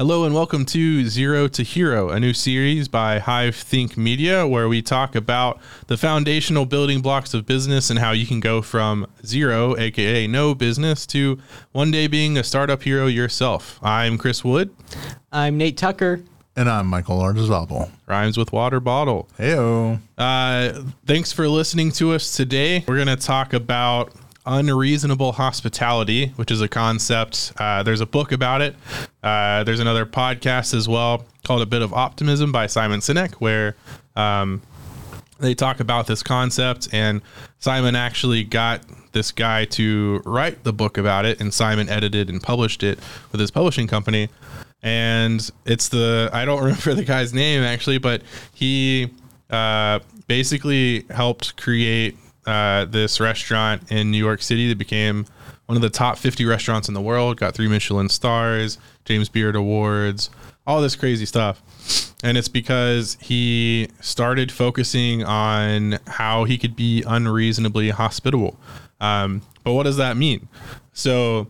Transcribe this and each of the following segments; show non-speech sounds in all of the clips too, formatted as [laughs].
Hello and welcome to Zero to Hero, a new series by Hive Think Media, where we talk about the foundational building blocks of business and how you can go from zero, aka no business, to one day being a startup hero yourself. I'm Chris Wood. I'm Nate Tucker. And I'm Michael Lardizabal. Rhymes with water bottle. Heyo. Uh, thanks for listening to us today. We're going to talk about unreasonable hospitality, which is a concept. Uh, there's a book about it. Uh, there's another podcast as well called A Bit of Optimism by Simon Sinek, where um, they talk about this concept. And Simon actually got this guy to write the book about it, and Simon edited and published it with his publishing company. And it's the, I don't [laughs] remember the guy's name actually, but he uh, basically helped create uh, this restaurant in New York City that became one of the top 50 restaurants in the world, got three Michelin stars, James Beard Awards, all this crazy stuff. And it's because he started focusing on how he could be unreasonably hospitable. Um, but what does that mean? So,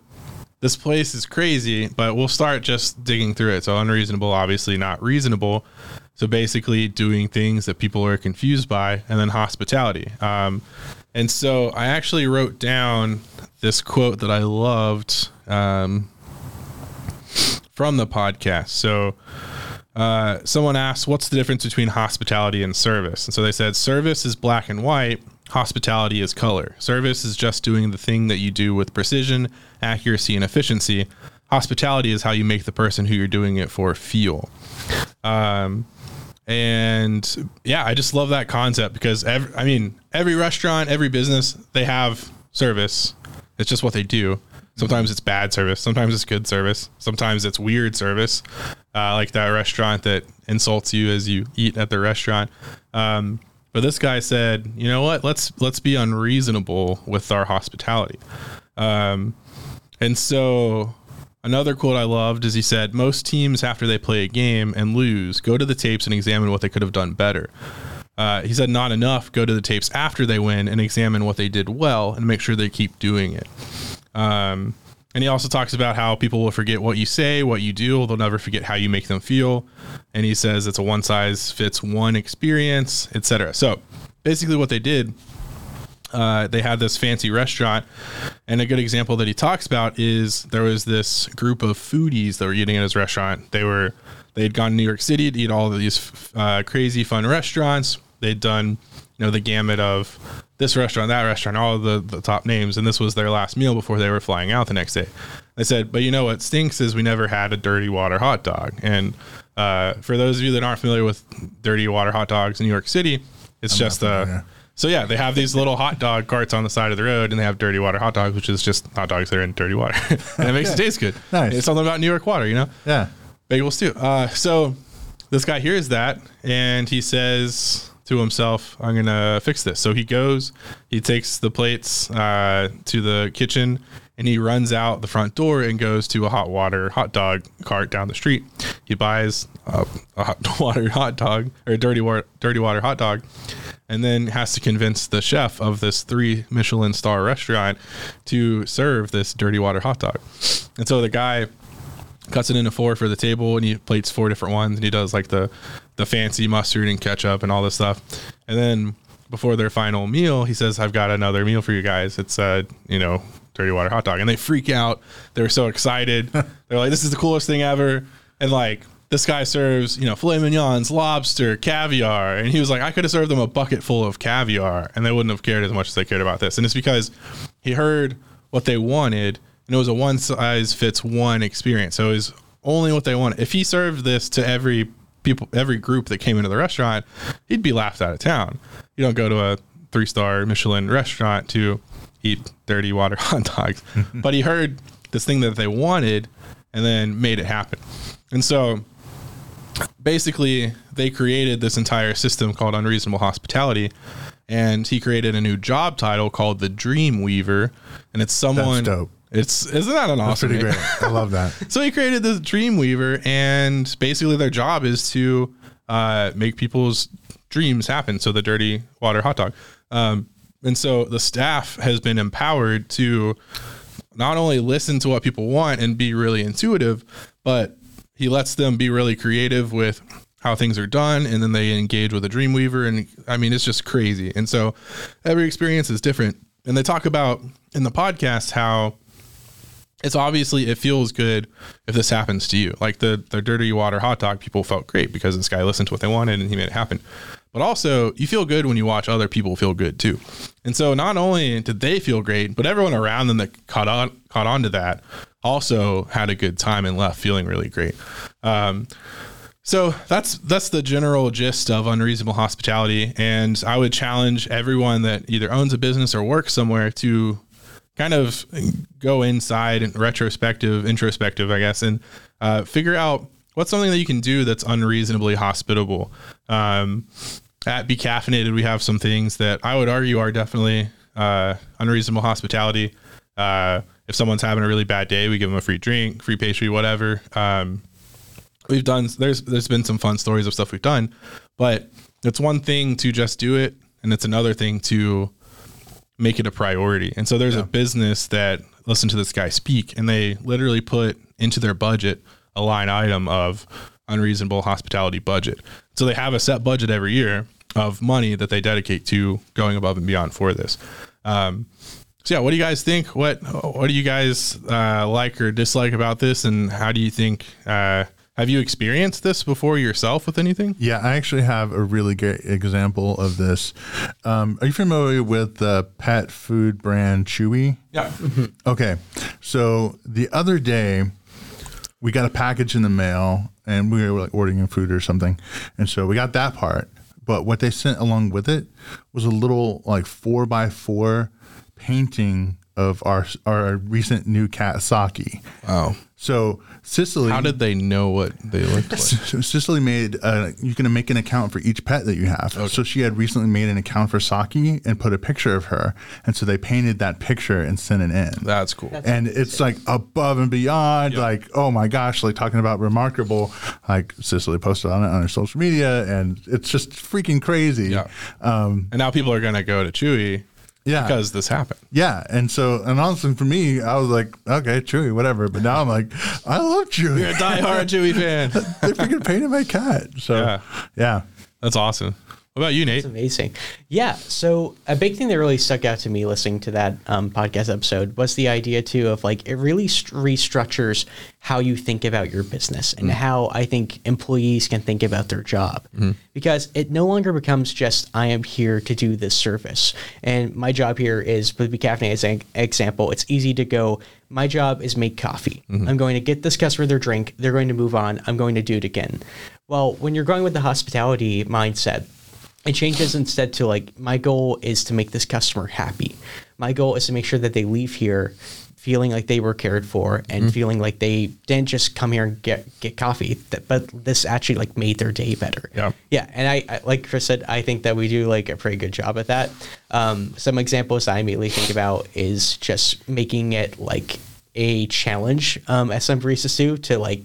this place is crazy, but we'll start just digging through it. So, unreasonable, obviously not reasonable. So basically, doing things that people are confused by, and then hospitality. Um, and so I actually wrote down this quote that I loved um, from the podcast. So uh, someone asked, "What's the difference between hospitality and service?" And so they said, "Service is black and white." Hospitality is color. Service is just doing the thing that you do with precision, accuracy, and efficiency. Hospitality is how you make the person who you're doing it for feel. Um, and yeah, I just love that concept because every, I mean, every restaurant, every business, they have service. It's just what they do. Sometimes it's bad service. Sometimes it's good service. Sometimes it's weird service, uh, like that restaurant that insults you as you eat at the restaurant. Um, but this guy said, you know what? Let's let's be unreasonable with our hospitality. Um, and so Another quote I loved is he said, Most teams, after they play a game and lose, go to the tapes and examine what they could have done better. Uh, he said, Not enough, go to the tapes after they win and examine what they did well and make sure they keep doing it. Um, and he also talks about how people will forget what you say, what you do, they'll never forget how you make them feel. And he says it's a one size fits one experience, etc. So basically, what they did uh, they had this fancy restaurant. And a good example that he talks about is there was this group of foodies that were eating at his restaurant. They were they had gone to New York City to eat all of these uh, crazy fun restaurants. They'd done you know the gamut of this restaurant, that restaurant, all the, the top names, and this was their last meal before they were flying out the next day. They said, but you know what stinks is we never had a dirty water hot dog. And uh, for those of you that aren't familiar with dirty water hot dogs in New York City, it's I'm just a so yeah, they have these little hot dog carts on the side of the road, and they have dirty water hot dogs, which is just hot dogs that are in dirty water, [laughs] and it makes it taste good. Nice. It's something about New York water, you know. Yeah. Bagels too. Uh, so this guy hears that, and he says to himself, "I'm gonna fix this." So he goes, he takes the plates uh, to the kitchen, and he runs out the front door and goes to a hot water hot dog cart down the street. He buys a, a hot [laughs] water hot dog or a dirty water dirty water hot dog and then has to convince the chef of this three Michelin star restaurant to serve this dirty water hot dog. And so the guy cuts it into four for the table and he plates four different ones and he does like the the fancy mustard and ketchup and all this stuff. And then before their final meal, he says, I've got another meal for you guys. It's a, you know, dirty water hot dog. And they freak out. They're so excited. [laughs] They're like, this is the coolest thing ever. And like this guy serves, you know, filet mignons, lobster, caviar. And he was like, I could have served them a bucket full of caviar and they wouldn't have cared as much as they cared about this. And it's because he heard what they wanted and it was a one size fits one experience. So it was only what they wanted. If he served this to every people, every group that came into the restaurant, he'd be laughed out of town. You don't go to a three star Michelin restaurant to eat dirty water [laughs] hot dogs. but he heard this thing that they wanted and then made it happen. And so basically they created this entire system called unreasonable hospitality and he created a new job title called the dream weaver and it's someone That's dope. it's isn't that an awesome That's pretty great i love that [laughs] so he created this dream weaver and basically their job is to uh, make people's dreams happen so the dirty water hot dog um, and so the staff has been empowered to not only listen to what people want and be really intuitive but he lets them be really creative with how things are done and then they engage with a dreamweaver and i mean it's just crazy. And so every experience is different. And they talk about in the podcast how it's obviously it feels good if this happens to you. Like the the dirty water hot dog people felt great because this guy listened to what they wanted and he made it happen but also you feel good when you watch other people feel good too. And so not only did they feel great but everyone around them that caught on caught on to that also had a good time and left feeling really great. Um, so that's that's the general gist of unreasonable hospitality, and I would challenge everyone that either owns a business or works somewhere to kind of go inside and retrospective, introspective, I guess, and uh, figure out what's something that you can do that's unreasonably hospitable. Um, at Be Caffeinated, we have some things that I would argue are definitely uh, unreasonable hospitality. Uh, if someone's having a really bad day, we give them a free drink, free pastry, whatever. Um, we've done there's there's been some fun stories of stuff we've done, but it's one thing to just do it, and it's another thing to make it a priority. And so there's yeah. a business that listened to this guy speak, and they literally put into their budget a line item of unreasonable hospitality budget. So they have a set budget every year of money that they dedicate to going above and beyond for this. Um, so yeah, what do you guys think? What what do you guys uh, like or dislike about this, and how do you think uh, have you experienced this before yourself with anything? Yeah, I actually have a really great example of this. Um, are you familiar with the pet food brand Chewy? Yeah. [laughs] okay. So the other day, we got a package in the mail and we were like ordering food or something. And so we got that part. But what they sent along with it was a little like four by four painting of our our recent new cat Saki. Wow. So Cicely, how did they know what they looked like? [laughs] Cicely made uh, you can make an account for each pet that you have. Okay. So she had recently made an account for Saki and put a picture of her, and so they painted that picture and sent it in. That's cool. That's and amazing. it's like above and beyond. Yep. Like oh my gosh, like talking about remarkable. Like Cicely posted on it on her social media, and it's just freaking crazy. Yeah. Um, and now people are gonna go to Chewy yeah. because this happened. Yeah. And so, and honestly, for me, I was like, okay, Chewy, whatever. But now I'm like, I love Chewy. You're a diehard Chewy fan. [laughs] they freaking painted my cat. So, yeah. yeah. That's awesome. What about you, Nate? That's amazing. Yeah. So a big thing that really stuck out to me listening to that um, podcast episode was the idea too of like it really st- restructures how you think about your business and mm. how I think employees can think about their job mm. because it no longer becomes just I am here to do this service and my job here is with Be Caffeinated as an example. It's easy to go. My job is make coffee. Mm-hmm. I'm going to get this customer their drink. They're going to move on. I'm going to do it again. Well, when you're going with the hospitality mindset it changes instead to like my goal is to make this customer happy. My goal is to make sure that they leave here feeling like they were cared for and mm-hmm. feeling like they didn't just come here and get get coffee but this actually like made their day better. Yeah. Yeah and I, I like chris said i think that we do like a pretty good job at that. Um, some examples i immediately think about is just making it like a challenge um, as some baristas do to like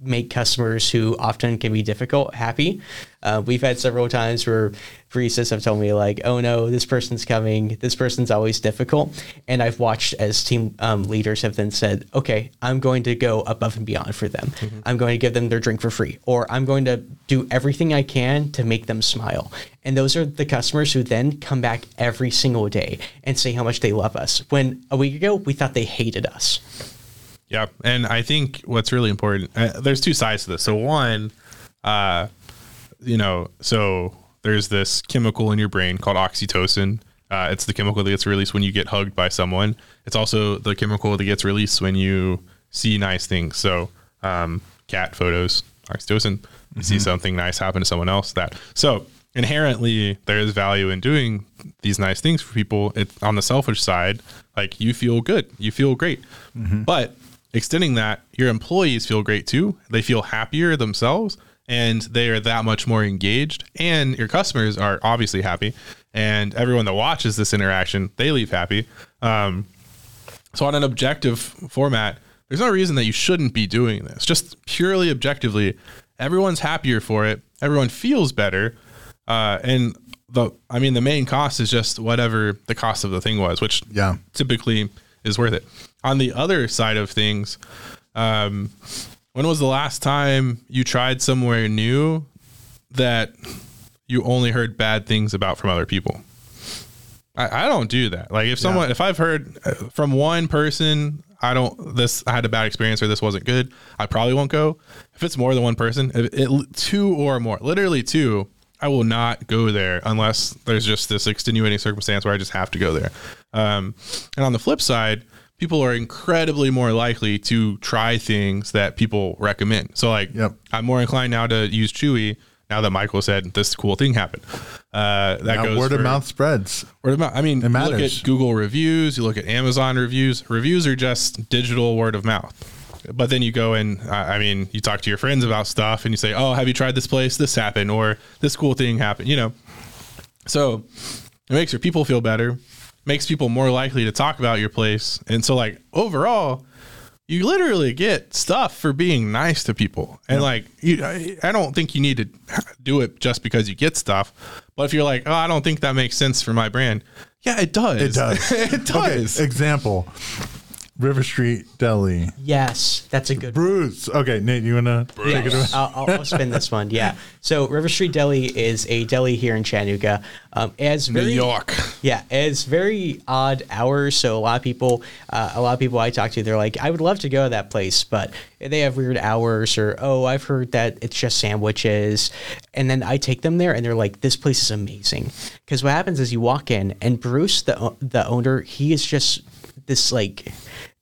make customers who often can be difficult happy. Uh, we've had several times where baristas have told me like, "Oh no, this person's coming. This person's always difficult," and I've watched as team um, leaders have then said, "Okay, I'm going to go above and beyond for them. Mm-hmm. I'm going to give them their drink for free, or I'm going to do everything I can to make them smile." And those are the customers who then come back every single day and say how much they love us. When a week ago we thought they hated us. Yeah, and I think what's really important. Uh, there's two sides to this. So one, uh, you know, so there's this chemical in your brain called oxytocin. Uh, it's the chemical that gets released when you get hugged by someone. It's also the chemical that gets released when you see nice things. So, um, cat photos, oxytocin. You mm-hmm. see something nice happen to someone else. That so inherently there is value in doing these nice things for people. It's on the selfish side, like you feel good, you feel great, mm-hmm. but extending that, your employees feel great too. They feel happier themselves and they are that much more engaged. And your customers are obviously happy. And everyone that watches this interaction, they leave happy. Um, so, on an objective format, there's no reason that you shouldn't be doing this. Just purely objectively, everyone's happier for it. Everyone feels better. Uh, and the, I mean, the main cost is just whatever the cost of the thing was, which yeah, typically is worth it. On the other side of things, um, when was the last time you tried somewhere new that you only heard bad things about from other people? I, I don't do that. Like if someone, if I've heard uh, from one person, I don't, this, I had a bad experience or this wasn't good, I probably won't go. If it's more than one person, if it, two or more, literally two, I will not go there unless there's just this extenuating circumstance where I just have to go there. Um, and on the flip side, people are incredibly more likely to try things that people recommend. So like, Yep. I'm more inclined now to use Chewy now that Michael said this cool thing happened. Uh, that Now, goes word of mouth spreads. Word of mouth. I mean, you look at Google reviews, you look at Amazon reviews. Reviews are just digital word of mouth. But then you go and, I mean, you talk to your friends about stuff and you say, oh, have you tried this place? This happened, or this cool thing happened, you know? So it makes your people feel better, makes people more likely to talk about your place. And so, like, overall, you literally get stuff for being nice to people. And like, you, I, I don't think you need to do it just because you get stuff. But if you're like, oh, I don't think that makes sense for my brand. Yeah, it does. It does. [laughs] it does. Okay, example River Street Deli. Yes, that's a good Bruce. Okay, Nate, you wanna take it away? I'll, I'll, I'll spin this one. Yeah. So River Street Deli is a deli here in Chattanooga. Um, as New York. Yeah, it's very odd hours. So a lot of people, uh, a lot of people I talk to, they're like, I would love to go to that place, but they have weird hours, or oh, I've heard that it's just sandwiches, and then I take them there, and they're like, this place is amazing. Because what happens is you walk in, and Bruce, the the owner, he is just this like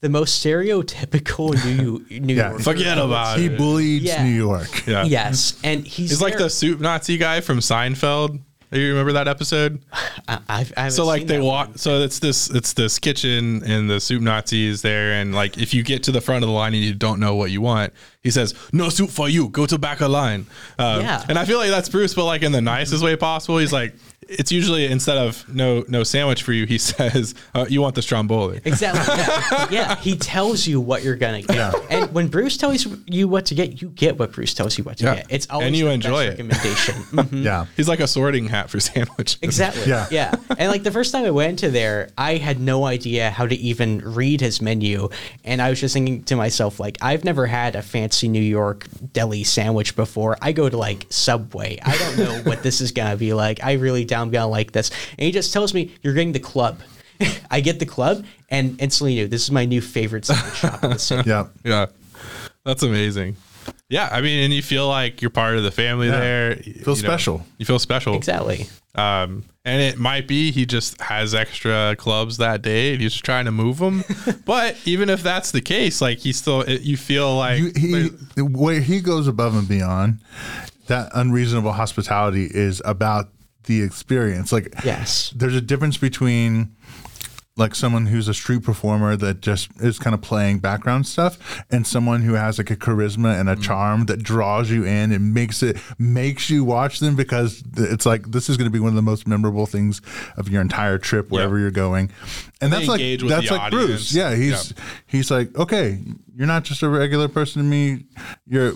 the most stereotypical New [laughs] New Yeah. Yorker. Forget about He it. bleeds Yeah. New York. Yeah. Yes, and he's He's like the soup Nazi guy from Seinfeld. Do you remember that episode? [laughs] I, I've, I so like seen they that walk one. so it's this it's this kitchen and the soup nazi is there and like if you get to the front of the line and you don't know what you want he says no soup for you go to back of line um, Yeah. and i feel like that's bruce but like in the nicest way possible he's like it's usually instead of no no sandwich for you he [laughs] says uh, you want the stromboli Exactly. Yeah. yeah. He tells you what you're gonna get, and when Bruce tells you what to get, you get what Bruce tells you what to Yeah. get. It's always And you the enjoy best it. recommendation. [laughs] Mhm. Yeah. he's like a sorting hat for [laughs] sandwiches Exactly. Yeah. Yeah. And like the first time I went to there, I had no idea how to even read his menu. And I was just thinking to myself, like, I've never had a fancy New York deli sandwich before. I go to like Subway. I don't know [laughs] what this is going to be like. I really doubt I'm going to like this. And he just tells me, you're getting the club. [laughs] I get the club and instantly knew this is my new favorite sandwich shop in the city. [laughs] Yeah. yeah that's amazing yeah i mean and you feel like you're part of the family Yeah. there Feel you know, special. you feel special Exactly. Um, and it might be he just has extra clubs that day and he's just trying to move them. [laughs] but even if that's the case, like he still, it, you feel like You, he, the way he goes above and beyond, that unreasonable hospitality is about the experience. Like, Yes. there's a difference between like someone who's a street performer that just is kind of playing background stuff and someone who has like a charisma and a mm. charm that draws you in and makes it makes you watch them because it's like this is going to be one of the most memorable things of your entire trip wherever Yeah. you're going and They that's like that's like audience. Bruce yeah he's he's like okay you're not just a regular person to me you're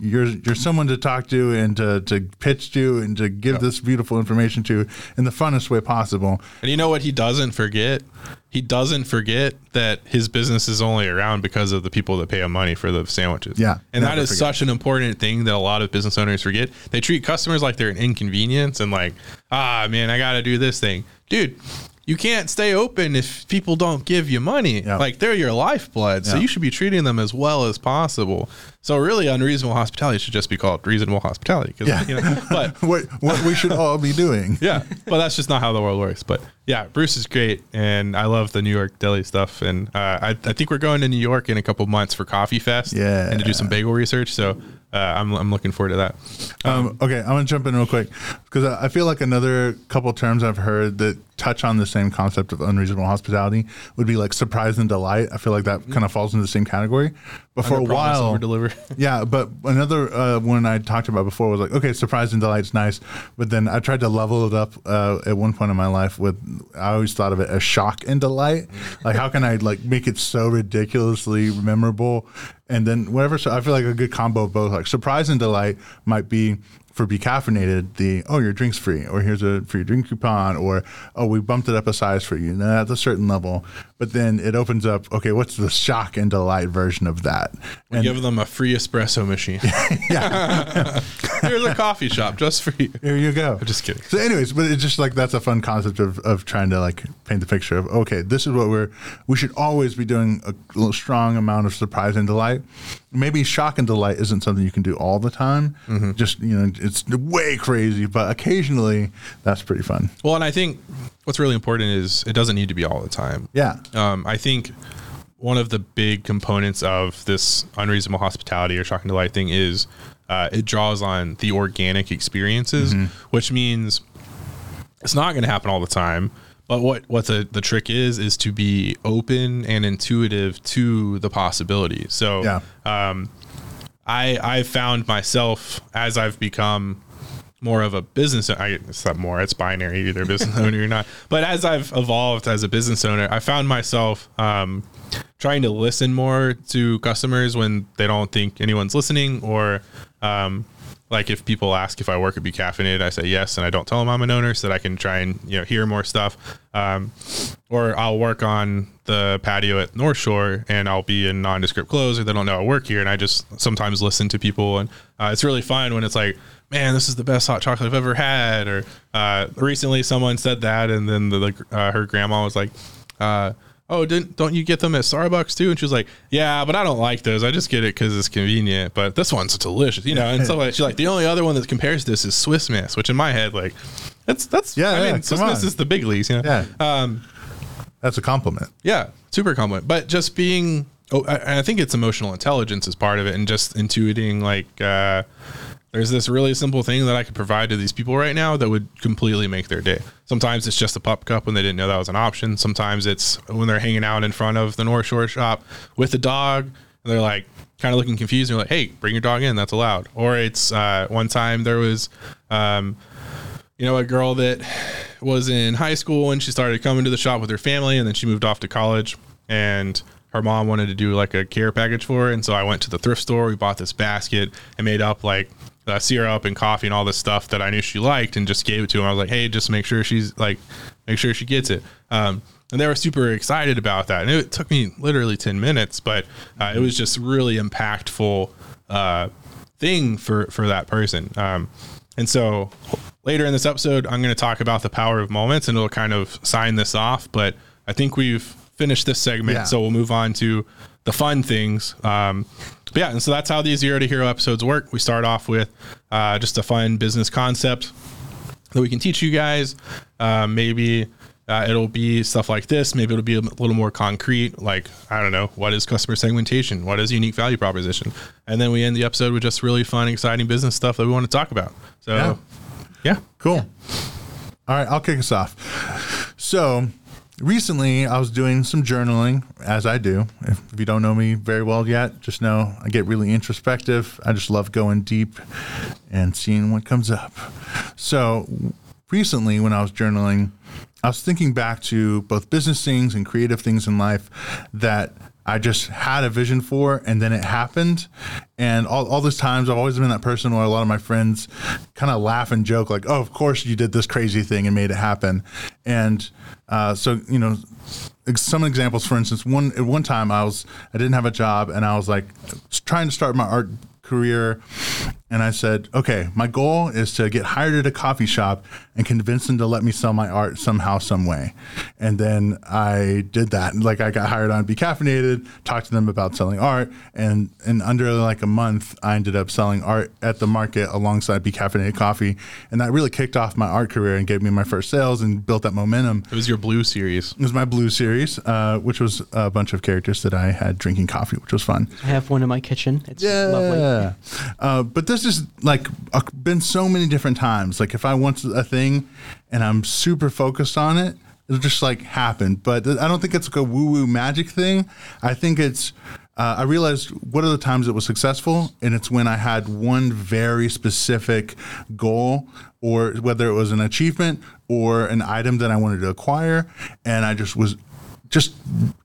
you're you're someone to talk to and to, to pitch to and to give this beautiful information to in the funnest way possible and you know what he doesn't forget? He doesn't forget that his business is only around because of the people that pay him money for the sandwiches. Yeah, And that is forget. such an important thing that a lot of business owners forget. They treat customers like they're an inconvenience and like, ah, man, I got to do this thing. Dude, you can't stay open if people don't give you money. Yeah. Like they're your lifeblood. So you should be treating them as well as possible. So really unreasonable hospitality should just be called reasonable hospitality. Yeah. You know, but [laughs] what what we should all be doing. [laughs] yeah, but that's just not how the world works. But yeah, Bruce is great, and I love the New York deli stuff. And uh, I, I think we're going to New York in a couple months for Coffee Fest, Yeah. and to do some bagel research. So uh, I'm I'm looking forward to that. Um, okay, I'm gonna jump in real quick because I I feel like another couple terms I've heard that touch on the same concept of unreasonable hospitality would be like surprise and delight. I feel like that kind of falls into the same category. But for a while, deliver. [laughs] yeah. But another uh, one I talked about before was like, okay, surprise and delight's nice, but then I tried to level it up uh, at one point in my life with I always thought of it as shock and delight. Like, how can I like make it so ridiculously memorable, and then whatever. So I feel like a good combo of both, like surprise and delight, might be for Be Caffeinated, the oh your drink's free, or here's a free drink coupon, or oh we bumped it up a size for you. Now at a certain level, but then it opens up. Okay, what's the shock and delight version of that? We give them a free espresso machine. [laughs] [laughs] Here's a coffee shop just for you. Here you go. I'm just kidding. So, anyways, but it's just like that's a fun concept of, of trying to like paint the picture of okay, this is what we're we should always be doing a little strong amount of surprise and delight. Maybe shock and delight isn't something you can do all the time. Just you know, it's way crazy, but occasionally that's pretty fun. Well, and I think what's really important is it doesn't need to be all the time. Yeah, Um, I think one of the big components of this unreasonable hospitality or shock and delight thing is uh, it draws on the organic experiences, which means it's not going to happen all the time. But what what the, the trick is is to be open and intuitive to the possibility. So Yeah. um, I I found myself as I've become more of a business. I it's not more. It's binary. Either a business [laughs] owner or not. But as I've evolved as a business owner, I found myself um, trying to listen more to customers when they don't think anyone's listening, or um, like if people ask if I work at Be Caffeinated, I say yes, and I don't tell them I'm an owner, so that I can try and you know hear more stuff. Um, or I'll work on the patio at North Shore, and I'll be in nondescript clothes, or they don't know I work here, and I just sometimes listen to people, and uh, it's really fun when it's like, man, this is the best hot chocolate I've ever had. Or uh, recently, someone said that, and then the, the uh, her grandma was like. Oh, didn't don't you get them at Starbucks too? And she was like, yeah, but I don't like those. I just get it because it's convenient. But this one's delicious, you know. And so like she's like, the only other one that compares to this is Swiss Miss, which in my head, like, that's that's Yeah, I yeah, mean, Swiss come Miss is the big leagues, you know. Yeah. Um, that's a compliment. yeah, super compliment. But just being, oh, I, I think it's emotional intelligence is part of it, and just intuiting like. uh there's this really simple thing that I could provide to these people right now that would completely make their day. Sometimes it's just a pup cup when they didn't know that was an option. Sometimes it's when they're hanging out in front of the North Shore shop with a dog and they're like kind of looking confused. And you're like, hey, bring your dog in. That's allowed. Or it's uh, one time there was, um, you know, a girl that was in high school and she started coming to the shop with her family and then she moved off to college and her mom wanted to do like a care package for her. And so I went to the thrift store. We bought this basket and made up like uh, syrup and coffee and all this stuff that I knew she liked and just gave it to her. I was like, hey, just make sure she's like, make sure she gets it. Um, and they were super excited about that. And it took me literally 10 minutes, but uh, it was just really impactful uh, thing for, for that person. Um, and so later in this episode, I'm going to talk about the power of moments and it'll kind of sign this off. But I think we've finished this segment. Yeah. So we'll move on to the fun things. Um, but yeah, and so that's how these Zero to Hero episodes work. We start off with uh, just a fun business concept that we can teach you guys. Uh, maybe uh, it'll be stuff like this. Maybe it'll be a little more concrete, like, I don't know, what is customer segmentation? What is unique value proposition? And then we end the episode with just really fun, exciting business stuff that we want to talk about. So, Yeah. yeah. Cool. All right, I'll kick us off. So, recently I was doing some journaling, as I do. If, if you don't know me very well yet, just know I get really introspective. I just love going deep and seeing what comes up. So, recently when I was journaling, I was thinking back to both business things and creative things in life that I just had a vision for and then it happened. And all, all those times I've always been that person where a lot of my friends kind of laugh and joke, like, oh, of course you did this crazy thing and made it happen. And uh, so, you know, some examples, for instance, one at one time I was I didn't have a job and I was like trying to start my art career and I said, okay, my goal is to get hired at a coffee shop and convince them to let me sell my art somehow, some way. And then I did that. Like I got hired on Be Caffeinated, talked to them about selling art, and in under like a month, I ended up selling art at the market alongside Be Caffeinated coffee, and that really kicked off my art career and gave me my first sales and built that momentum. It was your blue series. It was my blue series, uh, which was a bunch of characters that I had drinking coffee, which was fun. I have one in my kitchen. It's lovely. Yeah. Uh, but this is like been so many different times. Like if I want a thing and I'm super focused on it, it'll just like happen. But I don't think it's like a woo woo magic thing. I think it's. Uh, I realized what are the times it was successful, and it's when I had one very specific goal, or whether it was an achievement or an item that I wanted to acquire, and I just was just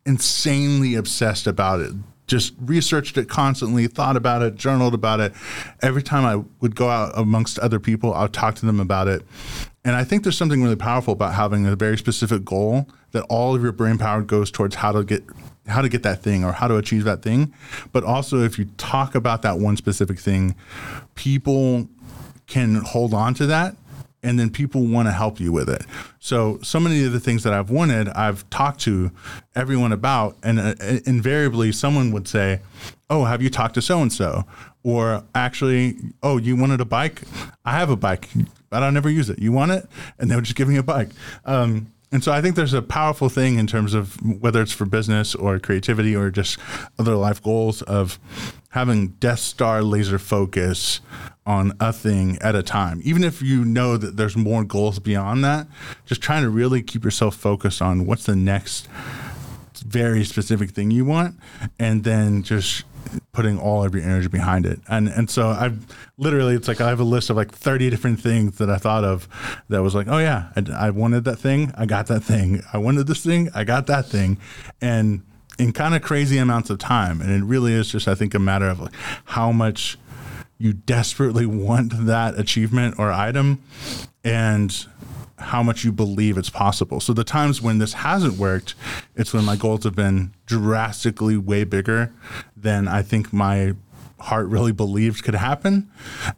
insanely obsessed about it just researched it constantly, thought about it, journaled about it. Every time I would go out amongst other people, I would talk to them about it. And I think there's something really powerful about having a very specific goal that all of your brain power goes towards how to get how to get that thing or how to achieve that thing. But also if you talk about that one specific thing, people can hold on to that and then people want to help you with it. So, so many of the things that I've wanted, I've talked to everyone about, and uh, invariably someone would say, Oh, have you talked to so and so? Or actually, Oh, you wanted a bike? I have a bike, but I never use it. You want it? And they would just give me a bike. Um, and so I think there's a powerful thing in terms of whether it's for business or creativity or just other life goals of having Death Star laser focus on a thing at a time. Even if you know that there's more goals beyond that, just trying to really keep yourself focused on what's the next very specific thing you want and then just putting all of your energy behind it. And and so I've literally it's like I have a list of like 30 different things that I thought of that was like, oh yeah, I, I wanted that thing, I got that thing. I wanted this thing, I got that thing. And in kind of crazy amounts of time. And it really is just I think a matter of like how much you desperately want that achievement or item and how much you believe it's possible. So the times when this hasn't worked, it's when my goals have been drastically way bigger than I think my heart really believed could happen.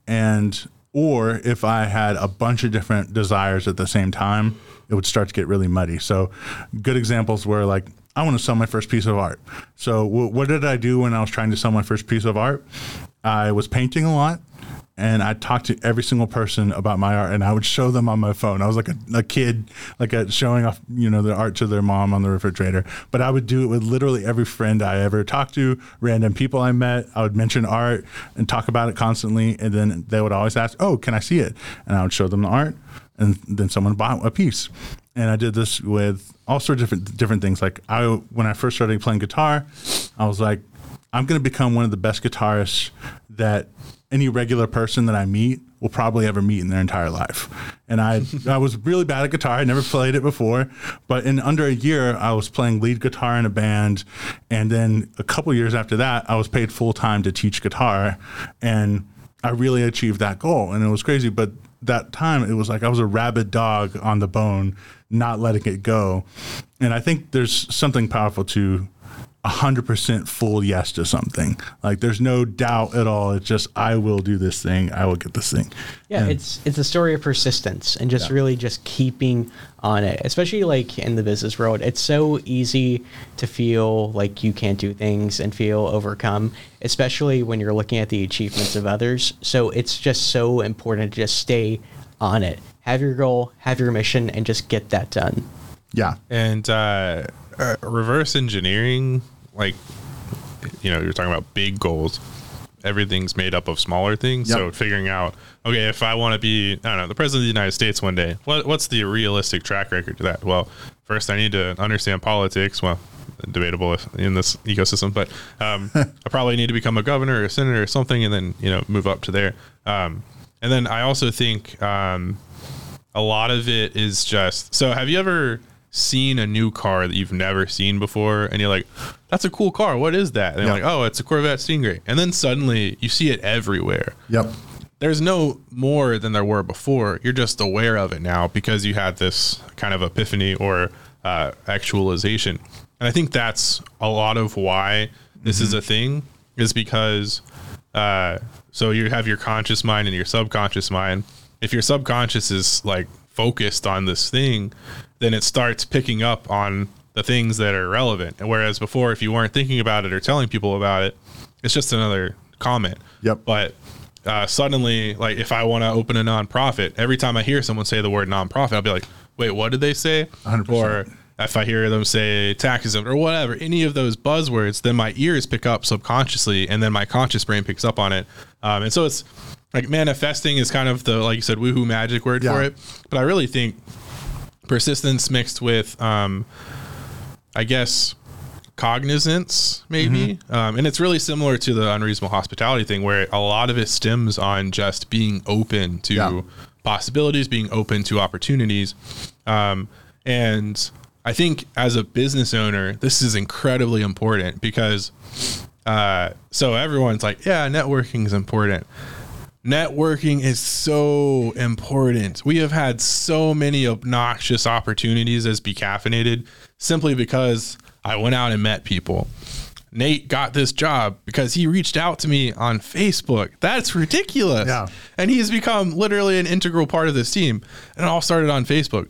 And or if I had a bunch of different desires at the same time, it would start to get really muddy. So good examples were like I want to sell my first piece of art. So w- what did I do when I was trying to sell my first piece of art? I was painting a lot and I talked to every single person about my art, and I would show them on my phone. I was like a, a kid, like a, showing off, you know, the art to their mom on the refrigerator. But I would do it with literally every friend I ever talked to, random people I met. I would mention art and talk about it constantly, and then they would always ask, "Oh, can I see it?" And I would show them the art, and then someone bought a piece. And I did this with all sorts of different different things. Like I, when I first started playing guitar, I was like, I'm going to become one of the best guitarists that any regular person that I meet will probably ever meet in their entire life. And I, [laughs] I was really bad at guitar. I never played it before, but in under a year, I was playing lead guitar in a band. And then a couple years after that, I was paid full time to teach guitar. And I really achieved that goal. And it was crazy. But that time, it was like I was a rabid dog on the bone, not letting it go. And I think there's something powerful to 100% full yes to something. Like there's no doubt at all. It's just I will do this thing. I will get this thing. Yeah, and it's it's a story of persistence and just yeah. really just keeping on it. Especially like in the business world, it's so easy to feel like you can't do things and feel overcome, especially when you're looking at the achievements of others. So it's just so important to just stay on it. Have your goal, have your mission and just get that done. Yeah. And uh, uh reverse engineering like you know you're talking about big goals. Everything's made up of smaller things. Yep. so figuring out okay if i want to be i don't know the president of the united states one day what, what's the realistic track record to that? Well first i need to understand politics. Well debatable in this ecosystem but um, [laughs] i probably need to become a governor or a senator or something and then you know move up to there. Um, and then i also think um, a lot of it is just so have you ever seen a new car that you've never seen before and you're like that's a cool car. What is that? And they're like oh it's a corvette stingray. And then suddenly you see it everywhere. Yep. There's no more than there were before. You're just aware of it now because you had this kind of epiphany or uh, actualization. And i think that's a lot of why this mm-hmm. is a thing is because uh, so you have your conscious mind and your subconscious mind. If your subconscious is like focused on this thing then it starts picking up on the things that are relevant. And whereas before, if you weren't thinking about it or telling people about it, it's just another comment. Yep. But uh, suddenly, like if I want to open a nonprofit, every time I hear someone say the word nonprofit, I'll be like, wait, what did they say? 100%. Or if I hear them say taxism or whatever, any of those buzzwords, then my ears pick up subconsciously, and then my conscious brain picks up on it. Um, and so it's like manifesting is kind of the like you said, woohoo magic word yeah. for it. But I really think persistence mixed with, um, I guess, cognizance, maybe. Mm-hmm. Um, and it's really similar to the unreasonable hospitality thing, where a lot of it stems on just being open to yeah. possibilities, being open to opportunities. Um, and I think as a business owner, this is incredibly important because Uh, so everyone's like, yeah, networking is important. Networking is so important. We have had so many obnoxious opportunities as Be Caffeinated simply because I went out and met people. Nate got this job because he reached out to me on Facebook. That's ridiculous. Yeah. And he's become literally an integral part of this team. And it all started on Facebook.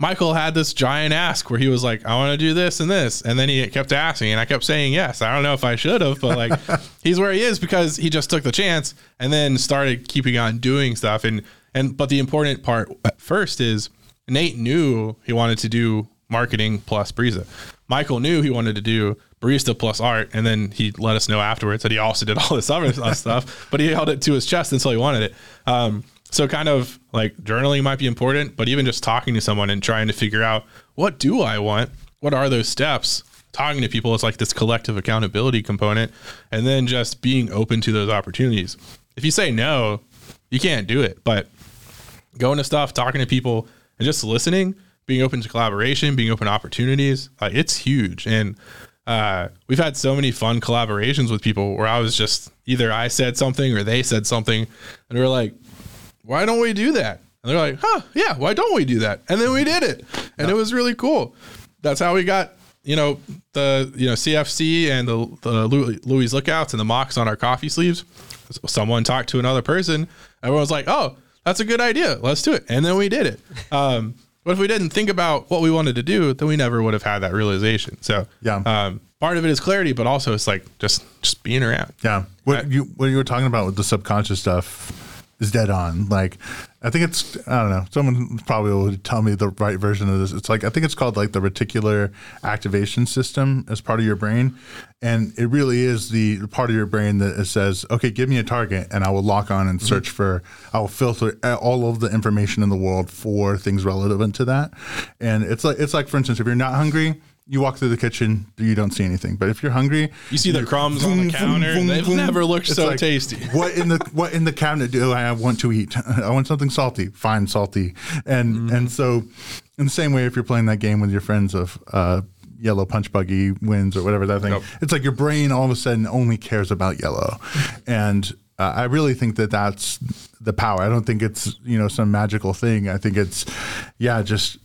Michael had this giant ask where he was like, I want to do this and this. And then he kept asking, and I kept saying yes. I don't know if I should have, but like, [laughs] he's where he is because he just took the chance and then started keeping on doing stuff. And, and, but the important part at first is Nate knew he wanted to do marketing plus barista. Michael knew he wanted to do barista plus art, and then he let us know afterwards that he also did all this other [laughs] stuff, but he held it to his chest until he wanted it. Um, so kind of like journaling might be important, but even just talking to someone and trying to figure out what do I want? What are those steps? Talking to people is like this collective accountability component, and then just being open to those opportunities. If you say no, you can't do it. But going to stuff, talking to people, and just listening, being open to collaboration, being open to opportunities, uh, it's huge. And uh, we've had so many fun collaborations with people where I was just either I said something or they said something, and we are like, why don't we do that? And they're like, huh, yeah, why don't we do that? And then we did it. And it was really cool. That's how we got, you know, the, you know, CFC and the, the Louis lookouts and the Mocs on our coffee sleeves. Someone talked to another person. Everyone was like, oh, that's a good idea. Let's do it. And then we did it. [laughs] Um, but if we didn't think about what we wanted to do, then we never would have had that realization. So Yeah. um, part of it is clarity, but also it's like just just being around. Yeah. What I- you what you were talking about with the subconscious stuff is dead on. Like I think it's I don't know. Someone probably will tell me the right version of this. It's like I think it's called like the reticular activation system as part of your brain. And it really is the part of your brain that it says, okay, give me a target and I will lock on and mm-hmm. search for, I will filter all of the information in the world for things relevant to that. And it's like, it's like, for instance, if you're not hungry, you walk through the kitchen, you don't see anything. But if you're hungry, You see the crumbs on the counter. They've never looked It's so like, tasty. [laughs] What in the what in the cabinet do I want to eat? [laughs] I want something salty. Fine, salty. And Mm-hmm. and so, in the same way, if you're playing that game with your friends of uh, yellow punch buggy wins or whatever that thing, Yep. it's like your brain all of a sudden only cares about yellow, and. Uh, I really think that that's the power. I don't think it's you know some magical thing. I think it's yeah, just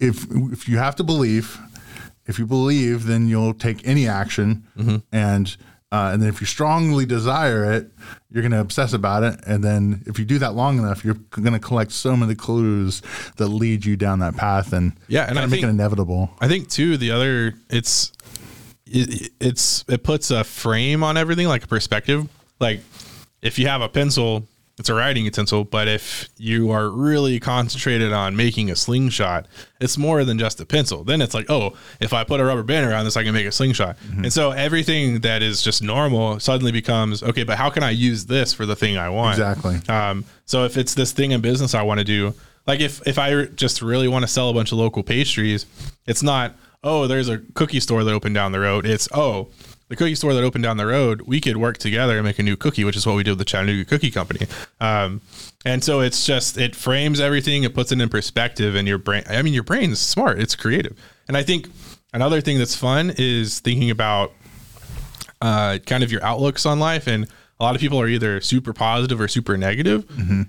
if if you have to believe, if you believe, then you'll take any action, and uh, and then if you strongly desire it, you're going to obsess about it, and then if you do that long enough, you're going to collect so many clues that lead you down that path, and Yeah, and I make think- it inevitable. I think too the other it's it, it's it puts a frame on everything like a perspective. Like if you have a pencil, it's a writing utensil, but if you are really concentrated on making a slingshot, it's more than just a pencil. Then it's like, oh, if I put a rubber band around this, I can make a slingshot. And so everything that is just normal suddenly becomes okay, but how can I use this for the thing I want? Exactly. Um, so if it's this thing in business I want to do, like if if I just really want to sell a bunch of local pastries, it's not oh there's a cookie store that opened down the road. It's oh the cookie store that opened down the road. We could work together and make a new cookie, which is what we did with the Chattanooga Cookie Company. Um, and so it's just it frames everything, it puts it in perspective, and your brain. I mean, your brain's smart. It's creative, and I think another thing that's fun is thinking about uh, kind of your outlooks on life. And a lot of people are either super positive or super negative,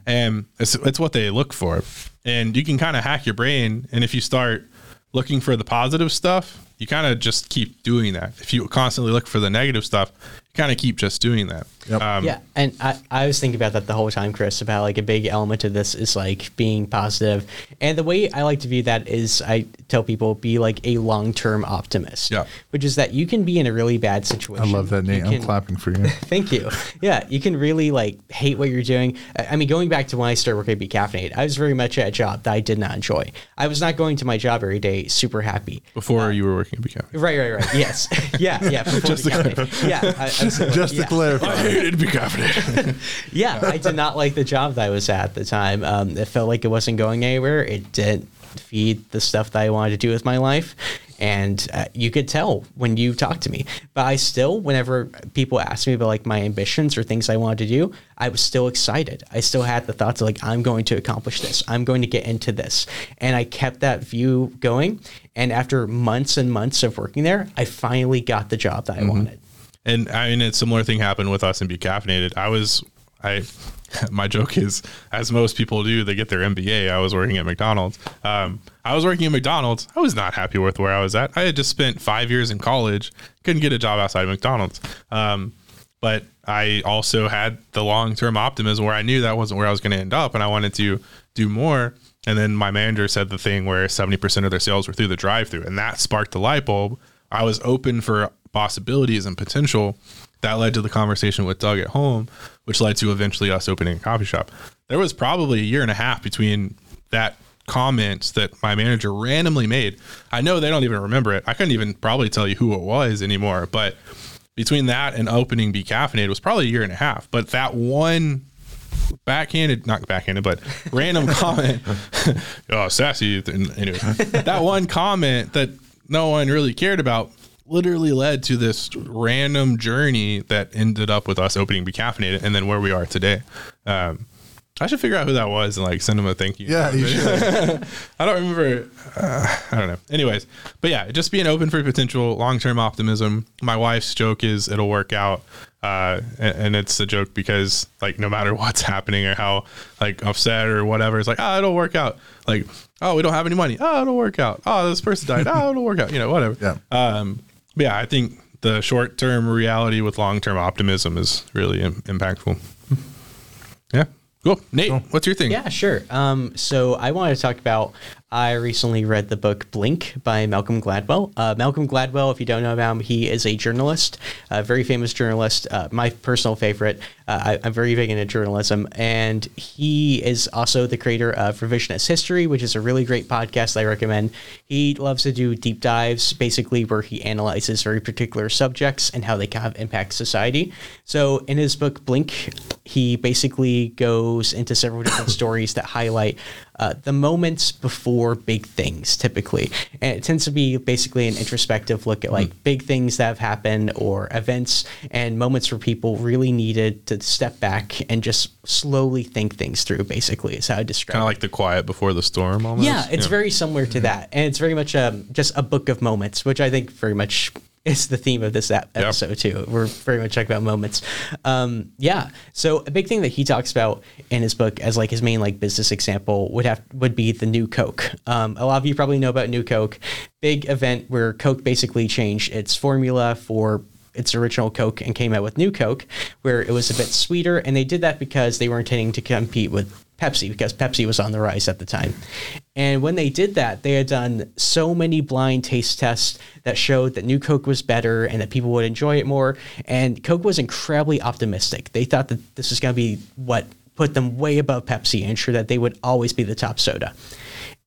and it's, it's what they look for. And you can kind of hack your brain. And if you start looking for the positive stuff, you kind of just keep doing that. If you constantly look for the negative stuff, kind of keep just doing that. Yep. Um, yeah, and I, I was thinking about that the whole time, Chris, about like a big element of this is like being positive. And the way I like to view that is I tell people be like a long term optimist. Yeah. Which is that you can be in a really bad situation. I love that, You Nate. I'm clapping for you. [laughs] Thank you. Yeah, you can really like hate what you're doing. I I mean, going back to when I started working at Be Caffeinated, I was very much at a job that I did not enjoy. I was not going to my job every day super happy. Before you were working at BCAF. Right, right, right. Yes. [laughs] yeah, yeah. [laughs] Just to Yeah, I, absolutely. Just to yeah. clarify, hated BCAF. [laughs] Yeah, I did not like the job that I was at at the time. Um, it felt like it wasn't going anywhere. It didn't feed the stuff that I wanted to do with my life. And uh, you could tell when you talked to me. But I still, whenever people asked me about like my ambitions or things I wanted to do, I was still excited. I still had the thoughts of like, I'm going to accomplish this. I'm going to get into this. And I kept that view going. And after months and months of working there, I finally got the job that I wanted. And I mean, a similar thing happened with us in Be Caffeinated. I was, I, [laughs] my joke is, as most people do, they get their MBA. I was working at McDonald's. Um, I was working at McDonald's. I was not happy with where I was at. I had just spent five years in college, couldn't get a job outside of McDonald's. Um, but I also had the long term optimism where I knew that wasn't where I was going to end up, and I wanted to do more. And then my manager said the thing where 70% of their sales were through the drive through, and that sparked the light bulb. I was open for possibilities and potential. That led to the conversation with Doug at home, which led to eventually us opening a coffee shop. There was probably a year and a half between that comment that my manager randomly made. I know they don't even remember it. I couldn't even probably tell you who it was anymore, but between that and opening Be Caffeinated was probably a year and a half. But that one backhanded, not backhanded, but random [laughs] comment, [laughs] oh, sassy. Anyway, that one comment that no one really cared about literally led to this random journey that ended up with us opening Be Caffeinated and then where we are today. Um, I should figure out who that was and like send him a thank you. Yeah, you [laughs] should. I don't remember. Uh, I don't know. Anyways, but yeah, just being open for potential, long term optimism. My wife's joke is it'll work out. Uh, and, and, it's a joke because like no matter [laughs] what's happening or how like upset or whatever, it's like, oh, it'll work out. Like, oh, we don't have any money. Oh, it'll work out. Oh, this person died. Oh, it'll work out. You know, whatever. Yeah. Um, yeah, I think the short term reality with long term optimism is really Im- impactful. Yeah. Cool. Nate, cool. what's your thing? Yeah, sure. Um, so I wanted to talk about I recently read the book Blink by Malcolm Gladwell. Uh, Malcolm Gladwell, if you don't know about him, he is a journalist, a very famous journalist, uh, my personal favorite. Uh, I, am very big into journalism, and he is also the creator of Revisionist History, which is a really great podcast I recommend. He loves to do deep dives, basically where he analyzes very particular subjects and how they kind of impact society. So in his book Blink, he basically goes into several different [coughs] stories that highlight uh, the moments before big things typically. And it tends to be basically an introspective look at like mm. big things that have happened or events and moments where people really needed to step back and just slowly think things through, basically, is how I describe Kind of like the quiet before the storm almost. Yeah, it's yeah. very similar to mm-hmm. that. And it's very much um, just a book of moments, which I think very much is the theme of this episode too. We're very much talking about moments. Um, yeah. So a big thing that he talks about in his book as like his main like business example would have would be the new Coke. Um, a lot of you probably know about new Coke. Big event where Coke basically changed its formula for its original Coke and came out with new Coke, where it was a bit sweeter. And they did that because they were intending to compete with Pepsi because Pepsi was on the rise at the time. And when they did that, they had done so many blind taste tests that showed that New Coke was better and that people would enjoy it more. And Coke was incredibly optimistic. They thought that this was going to be what put them way above Pepsi and sure that they would always be the top soda.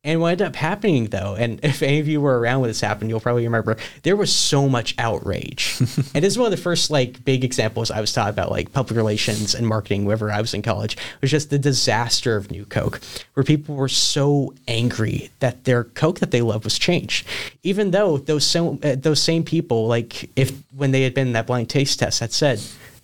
And what ended up happening, though, and [laughs] if any of you were around when this happened, you'll probably remember there was so much outrage. [laughs] and this is one of the first like big examples I was taught about like public relations and marketing. Whenever I was in college, it was just the disaster of New Coke, where people were so angry that their Coke that they loved was changed, even though those so, uh, those same people, like if when they had been in that blind taste test, had said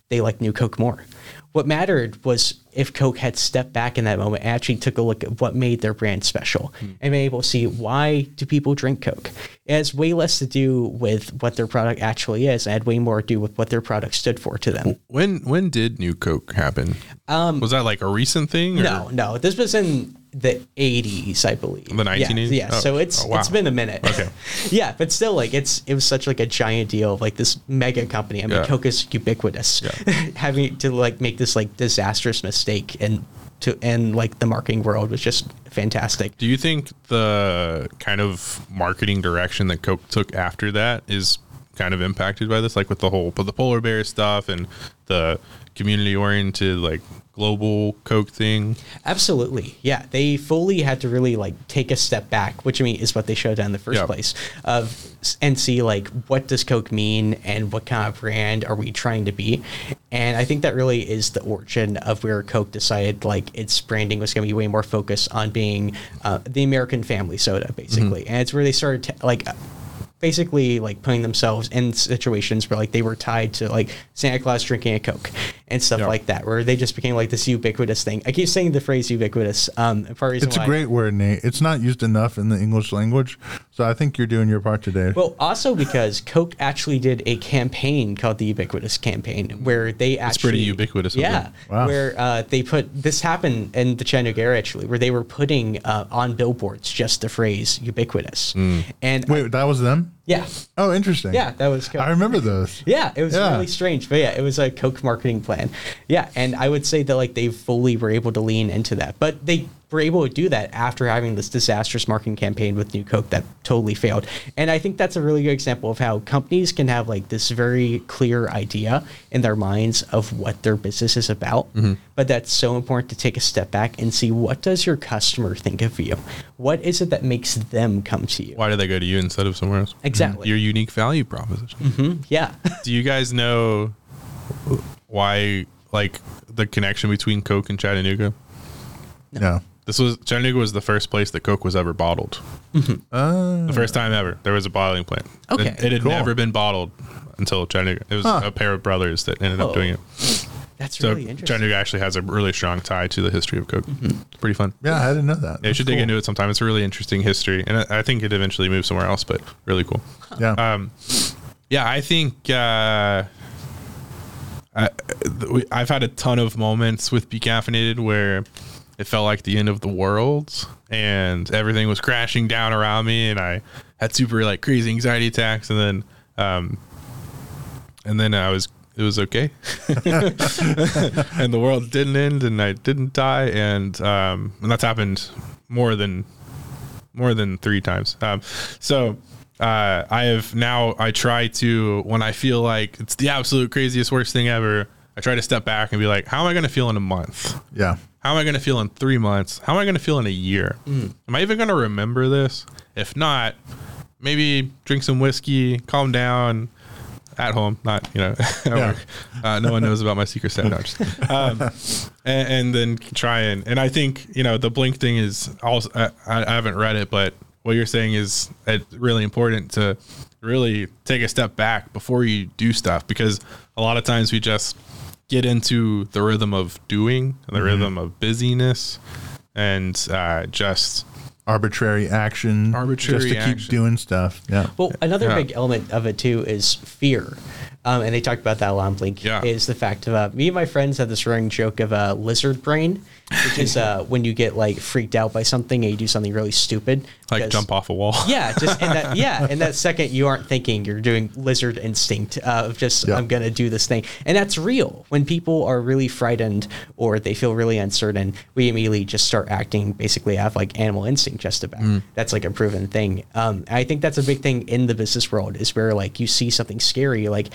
they liked New Coke more. What mattered was if Coke had stepped back in that moment and actually took a look at what made their brand special mm. and been able to see why do people drink Coke. It has way less to do with what their product actually is and had way more to do with what their product stood for to them. When when did New Coke happen? Um, was that like a recent thing? Or? No, no. This was in the 80s, I believe. The 1980s. Yeah, yeah. Oh. so it's oh, wow. it's been a minute. Okay. [laughs] yeah, but still, like it's it was such like a giant deal, like this mega company. I mean, yeah. Coke is ubiquitous. Yeah. [laughs] Having to like make this like disastrous mistake and to and like the marketing world was just fantastic. Do you think the kind of marketing direction that Coke took after that is kind of impacted by this, like with the whole the polar bear stuff and the community oriented like global coke thing? Absolutely. Yeah they fully had to really like take a step back which i mean is what they showed in the first place of and see like what does coke mean and what kind of brand are we trying to be? And i think that really is the origin of where coke decided like its branding was going to be way more focused on being uh, the american family soda basically. Mm-hmm. and it's where they started to, like basically like putting themselves in situations where like they were tied to like Santa Claus drinking a Coke and stuff yep. like that, where they just became like this ubiquitous thing. I keep saying the phrase ubiquitous. Um, it's a great word, Nate. It's not used enough in the English language, So I think you're doing your part today. Well, also because Coke actually did a campaign called the Ubiquitous Campaign, where they actually It's pretty ubiquitous Yeah, them. Wow. where uh, they put this happened in the Chattanooga area actually, where they were putting uh, on billboards just the phrase "ubiquitous," Mm. and Wait, that was them? Yeah, Oh, interesting. yeah, that was Coke. I remember those. [laughs] Yeah, it was Yeah. really strange, but yeah, it was a Coke marketing plan. Yeah, and I would say that like they fully were able to lean into that, but they were able to do that after having this disastrous marketing campaign with New Coke that totally failed. And I think that's a really good example of how companies can have like this very clear idea in their minds of what their business is about, mm-hmm. but that's so important to take a step back and see what does your customer think of you? What is it that makes them come to you? Why did they go to you instead of somewhere else? Exactly. Your unique value proposition. Yeah. [laughs] Do you guys know why, like, the connection between Coke and Chattanooga? Yeah. This was Chattanooga was the first place that Coke was ever bottled. Uh, The first time ever there was a bottling plant. Okay, it, it had cool. never been bottled until Chattanooga. It was Huh. a pair of brothers that ended up Oh, doing it. That's So really interesting. Mm-hmm. Chattanooga actually has a really strong tie to the history of Coke. It's pretty fun. yeah, I didn't know that. Yeah, you should dig into it sometime. It's a really interesting history, and I I think it eventually moved somewhere else, but really cool. [laughs] Yeah. Um, yeah, I think uh, I, th- we- I've had a ton of moments with Be Caffeinated where it felt like the end of the world and everything was crashing down around me, and I had super like crazy anxiety attacks, and then um, and then I was it was okay, [laughs] and the world didn't end, and I didn't die, and um, and that's happened more than more than three times. Um, so uh, I have now I try to when I feel like it's the absolute craziest worst thing ever. I try to step back and be like, how am I going to feel in a month? yeah. How am I going to feel in three months? How am I going to feel in a year? Am I even going to remember this? If not, maybe drink some whiskey, calm down at home, not, you know, [laughs] at work. Uh, no one knows about my secret set. No, just, um, [laughs] and, and then try and, and I think, you know, the blink thing is also, I, I haven't read it, but what you're saying is it's really important to really take a step back before you do stuff because a lot of times we just get into the rhythm of doing, the rhythm of busyness, and uh, just Arbitrary action. Arbitrary Just to keep doing stuff. Yeah. Well, another Yeah. big element of it too is fear. Um, and they talked about that a lot on Blink. Yeah. Is the fact of uh, me and my friends have this running joke of uh, lizard brain, which is uh, when you get like freaked out by something and you do something really stupid. like because- jump off a wall. Yeah, just in that [laughs] yeah, in that second you aren't thinking, you're doing lizard instinct uh, of just Yeah. I'm gonna do this thing, and that's real. When people are really frightened or they feel really uncertain, we immediately just start acting basically have like animal instinct just about. Mm. That's like a proven thing. Um, I think that's a big thing in the business world is where like you see something scary, like.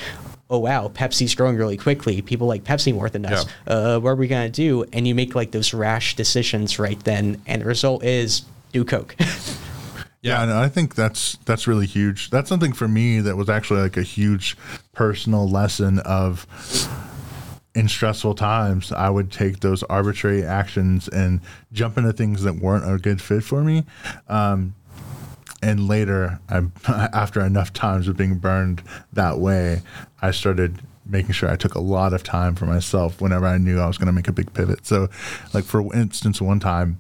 Oh wow, Pepsi's growing really quickly. People like Pepsi more than us. Uh, what are we gonna do? And you make like those rash decisions right then, and the result is New Coke. [laughs] Yeah, and I think that's that's really huge. That's something for me that was actually like a huge personal lesson of in stressful times, I would take those arbitrary actions and jump into things that weren't a good fit for me. Um, and later, I, [laughs] after enough times of being burned that way, I started making sure I took a lot of time for myself whenever I knew I was going to make a big pivot. So, like for instance, one time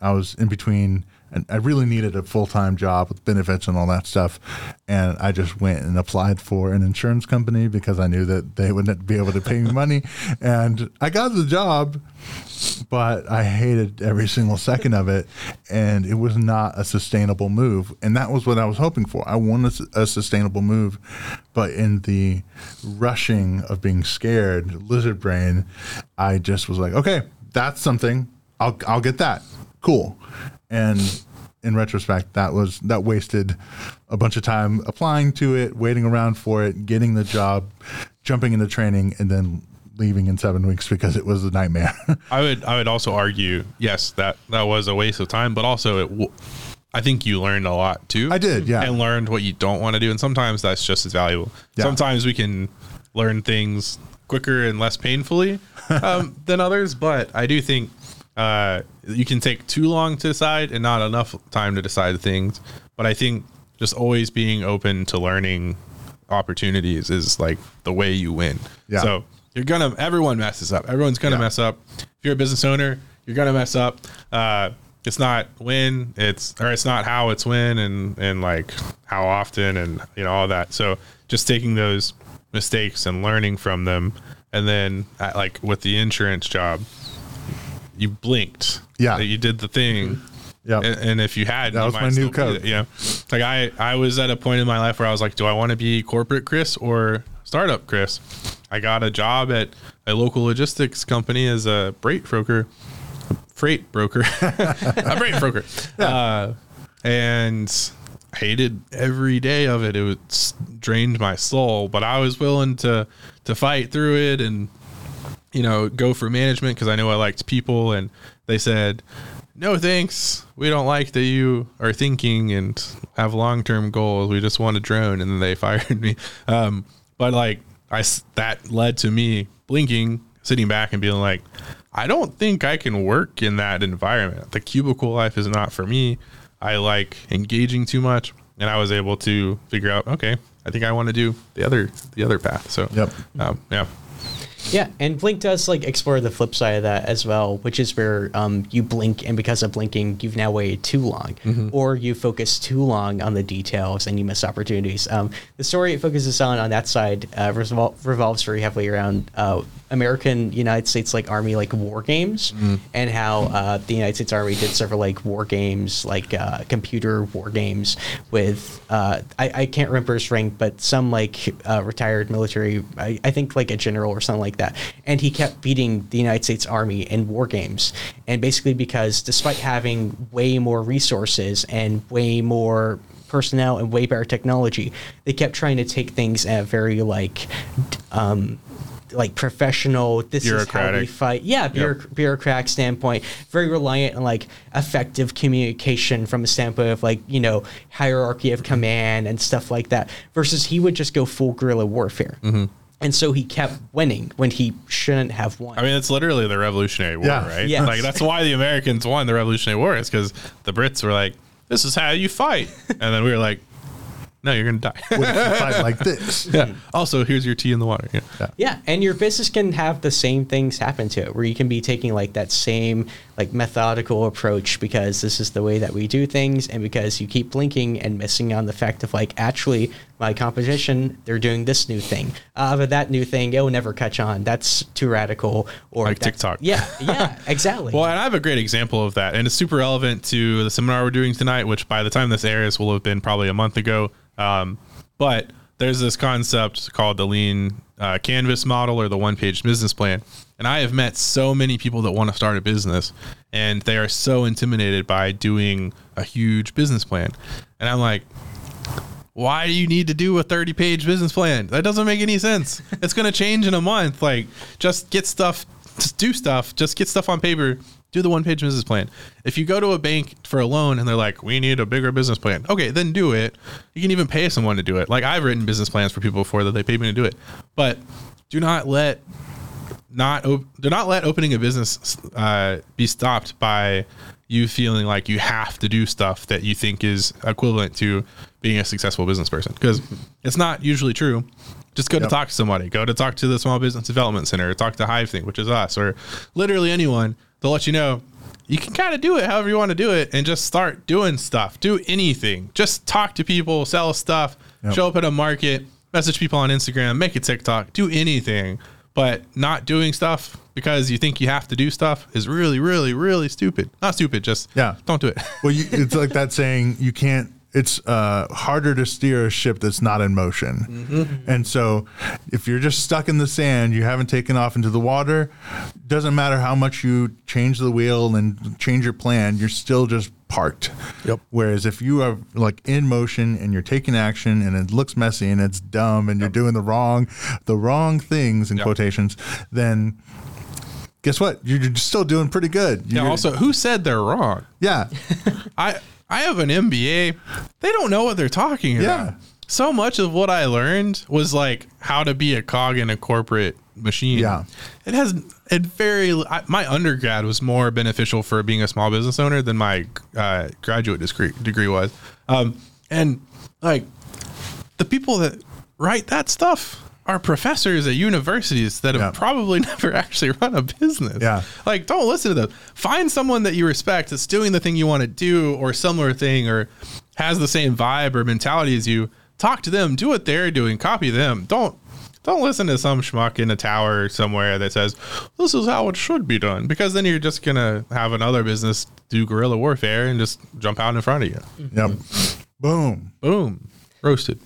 I was in between, and I really needed a full time job with benefits and all that stuff, and I just went and applied for an insurance company because I knew that they wouldn't be able to pay me money, and I got the job but I hated every single second of it, and it was not a sustainable move. And that was what I was hoping for. I wanted a sustainable move, but in the rushing of being scared, lizard brain, I just was like, okay, that's something. I'll I'll get that. Cool. And in retrospect, that was that wasted a bunch of time applying to it, waiting around for it, getting the job, jumping into training, and then leaving in seven weeks because it was a nightmare. [laughs] I would I would also argue yes that that was a waste of time, but also it. W- I think you learned a lot too. I did, yeah. and learned what you don't want to do, and sometimes that's just as valuable. Yeah. Sometimes we can learn things quicker and less painfully [laughs] um, than others, but I do think uh, you can take too long to decide and not enough time to decide things. But I think just always being open to learning opportunities is like the way you win. Yeah. So you're gonna everyone messes up. Everyone's gonna Yeah. mess up. If you're a business owner, you're gonna mess up. Uh, it's not when it's or it's not how it's when and and like how often and you know all that so just taking those mistakes and learning from them and then uh, like with the insurance job you blinked. Yeah. you did the thing. Yep. and, and if you had That you was my new code. know like i i was at a point in my life where i was like do i want to be corporate chris or startup chris? I got a job at a local logistics company as a freight broker freight broker. [laughs] A freight broker. [laughs] Uh, and hated every day of it. It was drained my soul but i was willing to to fight through it and you know, go for management because I know I liked people, and they said, "No, thanks. We don't like that you are thinking and have long-term goals. We just want a drone." And then they [laughs] fired me. Um, but like, I that led to me blinking, sitting back, and being like, "I don't think I can work in that environment. The cubicle life is not for me. I like engaging too much." And I was able to figure out, okay, I think I want to do the other the other path. So, Yep. um, yeah. Yeah, and Blink does like explore the flip side of that as well, which is where um, you blink, and because of blinking, you've now waited too long, or you focus too long on the details and you miss opportunities. Um, the story it focuses on on that side uh, revol- revolves very heavily around uh, American United States like Army like war games, and how uh, the United States Army did several like war games, like uh, computer war games with uh, I, I can't remember his rank, but some like uh, retired military, I, I think like a general or something like that. And he kept beating the United States Army in war games. And basically, because despite having way more resources and way more personnel and way better technology, they kept trying to take things at a very like, um, like professional. This is how we fight. Yeah, bureauc- bureaucratic standpoint, very reliant on like effective communication from a standpoint of like you know hierarchy of command and stuff like that. Versus he would just go full guerrilla warfare, Mm-hmm. and so he kept winning when he shouldn't have won. I mean, it's literally the Revolutionary War, Yeah. right? Yes. Like that's why the Americans won the Revolutionary War. Is because the Brits were like, "This is how you fight," and then we were like, "No, you're gonna die." What if you fight [laughs] like this? yeah. Also, here's your tea in the water. Yeah. Yeah, and your business can have the same things happen to it, where you can be taking like that same like methodical approach because this is the way that we do things, and because you keep blinking and missing on the fact of like actually my competition they're doing this new thing, uh, but that new thing it will never catch on. That's too radical, or Like TikTok. Yeah, [laughs] yeah, exactly. Well, and I have a great example of that, and it's super relevant to the seminar we're doing tonight, which by the time this airs will have been probably a month ago. Um, but there's this concept called the lean uh, canvas model or the one page business plan. And I have met so many people that want to start a business, and they are so intimidated by doing a huge business plan. And I'm like, why do you need to do a 30 page business plan? That doesn't make any sense. It's going to change in a month. Like, just get stuff, just do stuff, just get stuff on paper, do the one page business plan. If you go to a bank for a loan and they're like, we need a bigger business plan, okay, then do it. You can even pay someone to do it. Like, I've written business plans for people before that they paid me to do it. But do not let not do not let opening a business uh, be stopped by you feeling like you have to do stuff that you think is equivalent to being a successful business person because it's not usually true. Just go to talk to somebody. Go to talk to the Small Business Development Center. Or talk to Hive Think, which is us, or literally anyone. They'll let you know you can kind of do it however you want to do it, and just start doing stuff. Do anything. Just talk to people, sell stuff, Yep. show up at a market, message people on Instagram, make a TikTok, do anything. But not doing stuff because you think you have to do stuff is really, really, really stupid. Not stupid, just Yeah. don't do it. Well, you, it's like that saying you can't. It's uh, harder to steer a ship that's not in motion. And so, if you're just stuck in the sand, you haven't taken off into the water. Doesn't matter how much you change the wheel and change your plan, you're still just parked. Yep. Whereas if you are like in motion and you're taking action and it looks messy and it's dumb and you're doing the wrong, the wrong things in Yep. quotations, then guess what? You're you're still doing pretty good. Yeah, You're- also, who said they're wrong? yeah. I I have an MBA. They don't know what they're talking about. Yeah. So much of what I learned was like how to be a cog in a corporate machine. Yeah. It has it very I, my undergrad was more beneficial for being a small business owner than my uh, graduate degree degree was. Um, and like the people that write that stuff are professors at universities that have Yeah. probably [laughs] never actually run a business. Yeah. Like, don't listen to them. Find someone that you respect that's doing the thing you want to do or similar thing or has the same vibe or mentality as you. Talk to them, do what they're doing, copy them. Don't don't listen to some schmuck in a tower somewhere that says this is how it should be done because then you're just gonna have another business do guerrilla warfare and just jump out in front of you. Yep. Boom. Boom. Roasted.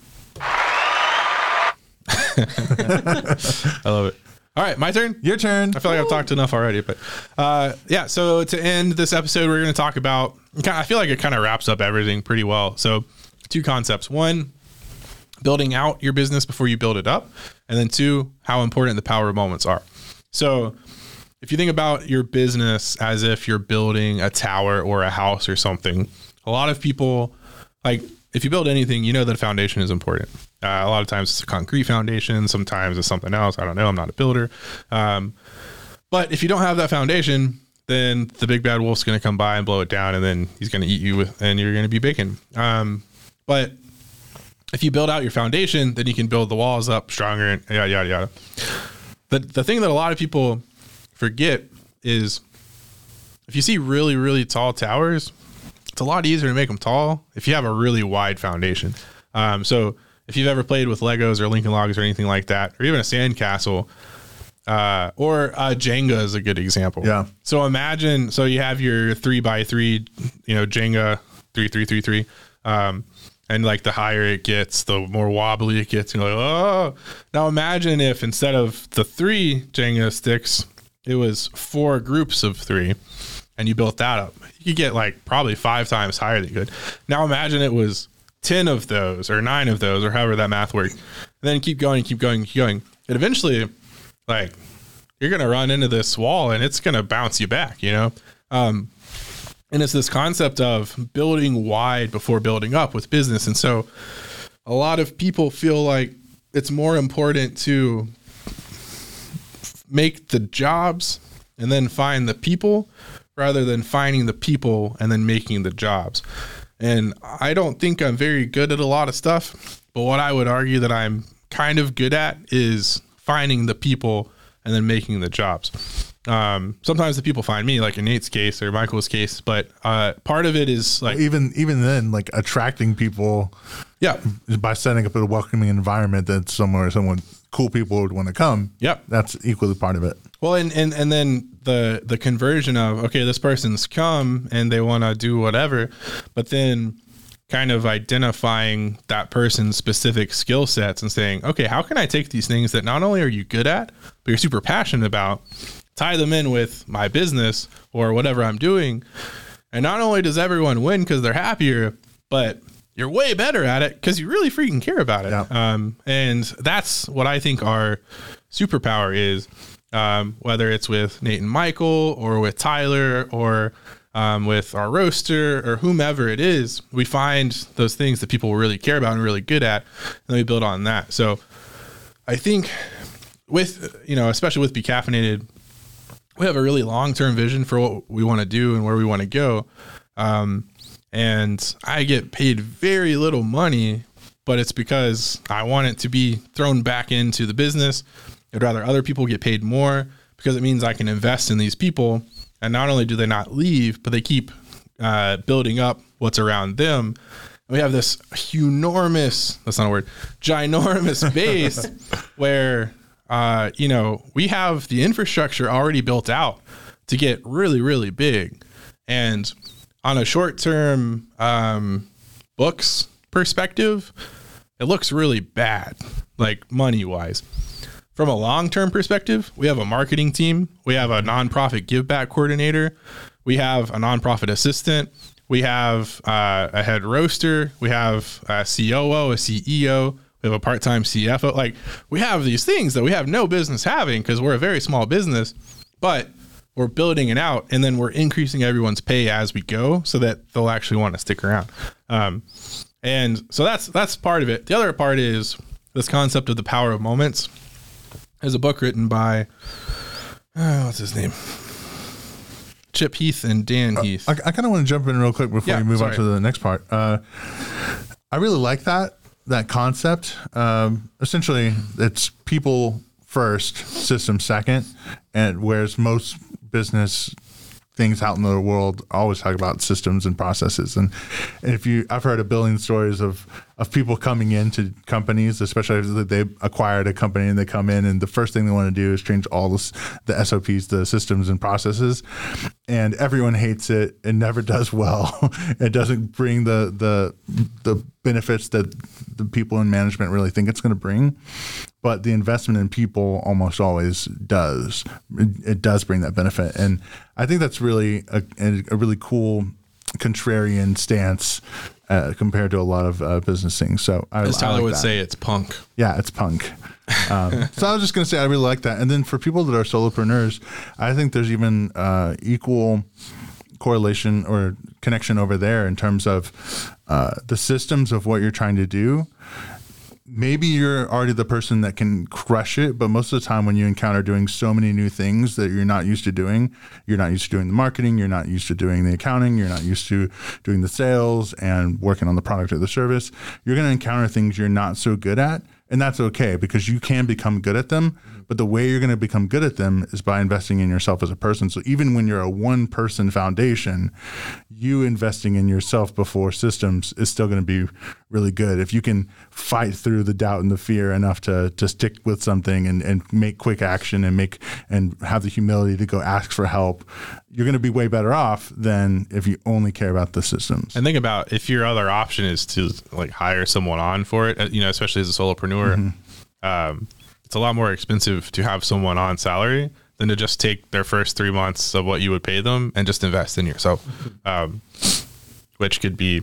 [laughs] I love it. All right, my turn. Your turn. I feel like I've talked enough already, but uh, yeah. So to end this episode, we're going to talk about. I feel like it kind of wraps up everything pretty well. So, two concepts: one, building out your business before you build it up, and then two, how important the power of moments are. So, if you think about your business as if you're building a tower or a house or something, a lot of people like if you build anything, you know that a foundation is important. Uh, a lot of times it's a concrete foundation, sometimes it's something else. I don't know. I'm not a builder. Um, but if you don't have that foundation, then the big bad wolf's going to come by and blow it down, and then he's going to eat you, with, and you're going to be bacon. Um, but if you build out your foundation, then you can build the walls up stronger and yada yada yada. The the thing that a lot of people forget is if you see really really tall towers, it's a lot easier to make them tall if you have a really wide foundation. Um, so if you've ever played with Legos or Lincoln Logs or anything like that, or even a sandcastle, uh, or uh, Jenga is a good example. Yeah. So imagine, so you have your three by three, you know, Jenga three three three three, um, and like the higher it gets, the more wobbly it gets. You're like, oh. Now imagine if instead of the three Jenga sticks, it was four groups of three, and you built that up. You could get like probably five times higher than you could. Now imagine it was ten of those, or nine of those, or however that math works. And then keep going, keep going, keep going, and eventually like you're gonna run into this wall and it's gonna bounce you back, you know. Um, and it's this concept of building wide before building up with business, and so a lot of people feel like it's more important to make the jobs and then find the people rather than finding the people and then making the jobs. And I don't think I'm very good at a lot of stuff, but what I would argue that I'm kind of good at is finding the people and then making the jobs. Um, sometimes the people find me, like in Nate's case or Michael's case, but uh, part of it is like, Even even then, like attracting people yeah, by setting up a welcoming environment that somewhere someone cool people would want to come. Yep. That's equally part of it. Well, and, and and then the the conversion of okay, this person's come and they want to do whatever, but then kind of identifying that person's specific skill sets and saying, okay, how can I take these things that not only are you good at, but you're super passionate about, tie them in with my business or whatever I'm doing, and not only does everyone win because they're happier, but you're way better at it because you really freaking care about it. Yeah. Um, and that's what I think our superpower is. Um, whether it's with Nate and Michael or with Tyler or um, with our roaster or whomever it is, we find those things that people really care about and really good at, and we build on that. So I think with, you know, especially with Be Caffeinated, we have a really long term vision for what we want to do and where we want to go. Um, and I get paid very little money, but it's because I want it to be thrown back into the business. I'd rather other people get paid more because it means I can invest in these people. And not only do they not leave, but they keep uh, building up what's around them. And we have this enormous, that's not a word, ginormous [laughs] base where, uh, you know, we have the infrastructure already built out to get really, really big. And on a short term um, books perspective, it looks really bad, like money wise. From a long term perspective, we have a marketing team, we have a nonprofit give back coordinator, we have a nonprofit assistant, we have uh, a head roaster, we have a COO, a CEO, we have a part time CFO. Like we have these things that we have no business having because we're a very small business, but we're building it out and then we're increasing everyone's pay as we go so that they'll actually want to stick around. Um, and so that's that's part of it. The other part is this concept of the power of moments. There's a book written by uh, what's his name, Chip Heath and Dan Heath. I, I kind of want to jump in real quick before Yeah, we move on to the next part. Uh, I really like that that concept. Um, essentially, it's people first, system second, and whereas most business things out in the world always talk about systems and processes. And, if you i've heard of billion stories of of people coming into companies especially if they acquired a company and they come in and the first thing they want to do is change all this, the sops the systems and processes. And everyone hates it. It never [laughs] does well. It doesn't bring the the the benefits that the people in management really think it's going to bring but the investment in people almost always does. It, it does bring that benefit, and I think that's really a, a really cool contrarian stance uh, compared to a lot of uh, business things. So, I, as Tyler I like would that. say, it's punk. Yeah, it's punk. Um, [laughs] so I was just going to say I really like that. And then for people that are solopreneurs, I think there's even uh, equal correlation or connection over there in terms of uh, the systems of what you're trying to do maybe you're already the person that can crush it, but most of the time when you encounter doing so many new things that you're not used to doing, you're not used to doing the marketing, you're not used to doing the accounting, you're not used to doing the sales and working on the product or the service, you're going to encounter things you're not so good at. And that's okay because you can become good at them. But the way you're going to become good at them is by investing in yourself as a person. So even when you're a one person foundation, you investing in yourself before systems is still going to be really good. If you can fight through the doubt and the fear enough to, to stick with something and, and make quick action and make and have the humility to go ask for help, you're going to be way better off than if you only care about the systems. And think about if your other option is to like hire someone on for it, uh, you know, especially as a solopreneur, Mm-hmm. um, it's a lot more expensive to have someone on salary than to just take their first three months of what you would pay them and just invest in yourself, um, which could be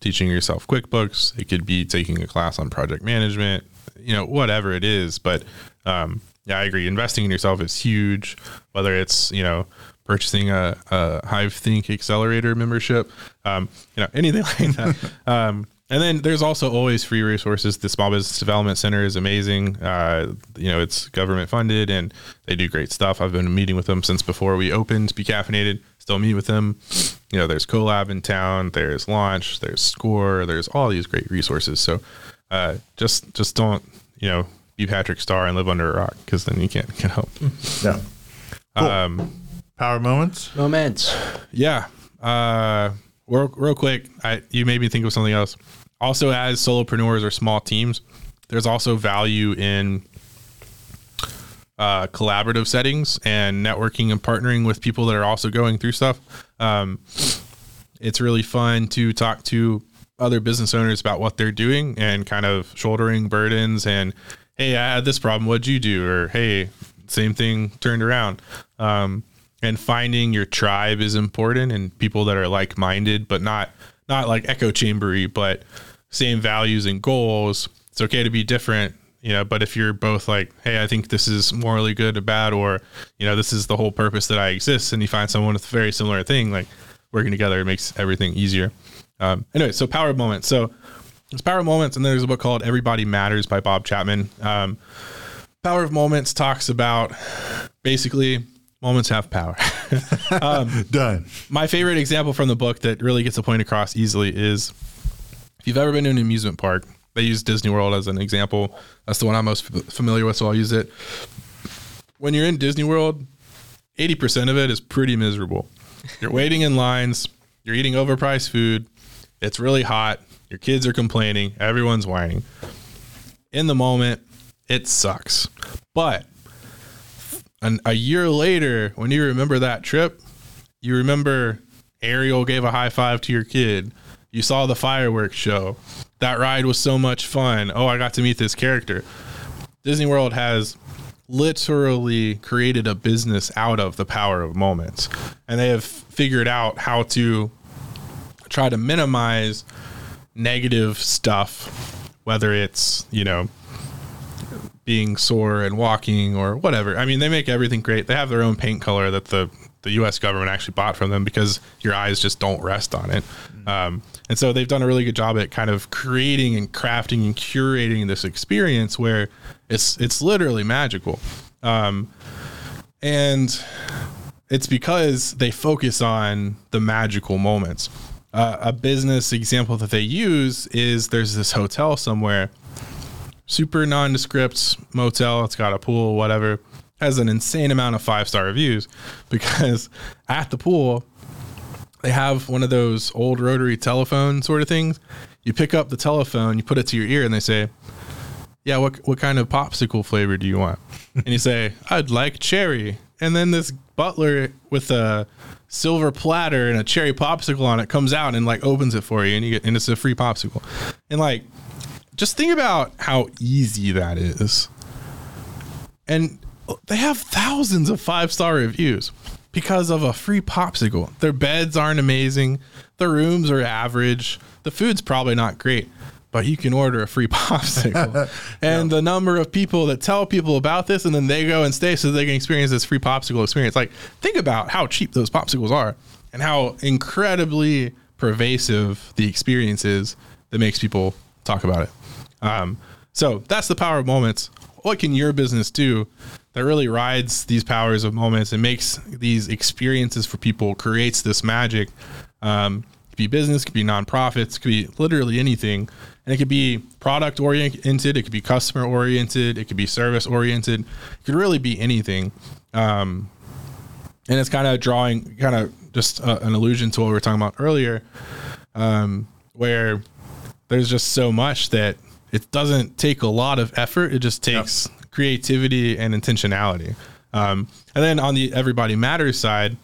teaching yourself QuickBooks. It could be taking a class on project management, you know, whatever it is. But um, yeah, I agree. Investing in yourself is huge, whether it's, you know, purchasing a, a Hive Think Accelerator membership, um, you know, [laughs] anything like that. um, and then there's also always free resources. The Small Business Development Center is amazing. Uh, you know, it's government funded and they do great stuff. I've been meeting with them since before we opened Be Caffeinated. Still meet with them. You know, there's Colab in town. There's Launch. There's Score. There's all these great resources. So uh, just just don't you know be Patrick Star and live under a rock because then you can't [laughs] get help. yeah. Cool. Um, Power moments. Moments. Yeah. Uh, real, real quick, I, you made me think of something else. Also, as solopreneurs or small teams, there's also value in uh, collaborative settings and networking and partnering with people that are also going through stuff. Um, it's really fun to talk to other business owners about what they're doing and kind of shouldering burdens and hey i had this problem. What'd you do? or hey same thing turned around. Um, and finding your tribe is important and people that are like-minded but not not like echo chambery but same values and goals it's okay to be different you know but if you're both like hey i think this is morally good or bad or you know this is the whole purpose that i exist and you find someone with a very similar thing like working together it makes everything easier. Um, anyway so power moments. So there's power moments and there's a book called everybody matters by bob chapman. Um, power of moments talks about basically moments have power. [laughs] [laughs] Done. my favorite example from the book that really gets the point across easily is if you've ever been to an amusement park they use disney world as an example. That's the one i'm most familiar with so i'll use it. When you're in disney world 80% of it is pretty miserable. You're waiting in lines you're eating overpriced food it's really hot your kids are complaining everyone's whining. In the moment it sucks. But an, a year later, when you remember that trip, you remember Ariel gave a high five to your kid. You saw the fireworks show. That ride was so much fun. Oh, I got to meet this character. Disney World has literally created a business out of the power of moments. And they have figured out how to try to minimize negative stuff, whether it's, you know, being sore and walking or whatever. I mean, they make everything great. They have their own paint color that the the U.S. government actually bought from them because your eyes just don't rest on it. Um, and so they've done a really good job at kind of creating and crafting and curating this experience where it's it's literally magical. Um, and it's because they focus on the magical moments. uh, a business example that they use is there's this hotel somewhere, super nondescript motel. It's got a pool, whatever, has an insane amount of five star reviews [laughs] because at the pool, they have one of those old rotary telephone sort of things. You pick up the telephone, you put it to your ear, and they say, "Yeah, what what kind of popsicle flavor do you want?" [laughs] and you say, "I'd like cherry." And then this butler with a silver platter and a cherry popsicle on it comes out and like opens it for you, and you get and it's a free popsicle. And like, just think about how easy that is. And they have thousands of five star reviews because of a free popsicle. Their beds aren't amazing. The rooms are average. The food's probably not great, but you can order a free [laughs] popsicle. [laughs] and the number of people that tell people about this and then they go and stay so they can experience this free popsicle experience. Like, think about how cheap those popsicles are and how incredibly pervasive the experience is that makes people talk about it. Um, so that's the power of moments. What can your business do that really rides these powers of moments and makes these experiences for people, creates this magic? Um, it could be business, it could be nonprofits, it could be literally anything. And it could be product oriented, it could be customer oriented, it could be service oriented, it could really be anything. Um, and it's kind of drawing kind of just uh, an allusion to what we were talking about earlier, um, where there's just so much that it doesn't take a lot of effort. It just takes yep. Creativity and intentionality. Um, and then on the everybody matters side,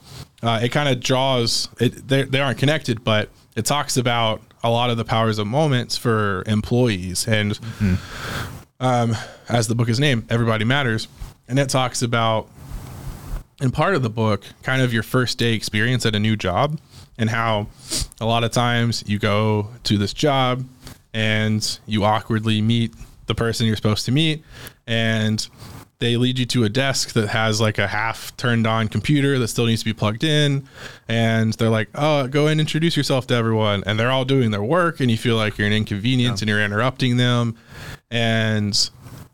uh, it kind of draws it. They aren't connected, but it talks about a lot of the powers of moments for employees. And mm-hmm. um, as the book is named, everybody matters, and it talks about in part of the book, kind of your first day experience at a new job and how a lot of times you go to this job and you awkwardly meet the person you're supposed to meet and they lead you to a desk that has like a half turned on computer that still needs to be plugged in and they're like oh go and introduce yourself to everyone and they're all doing their work and you feel like you're an inconvenience yeah. and you're interrupting them and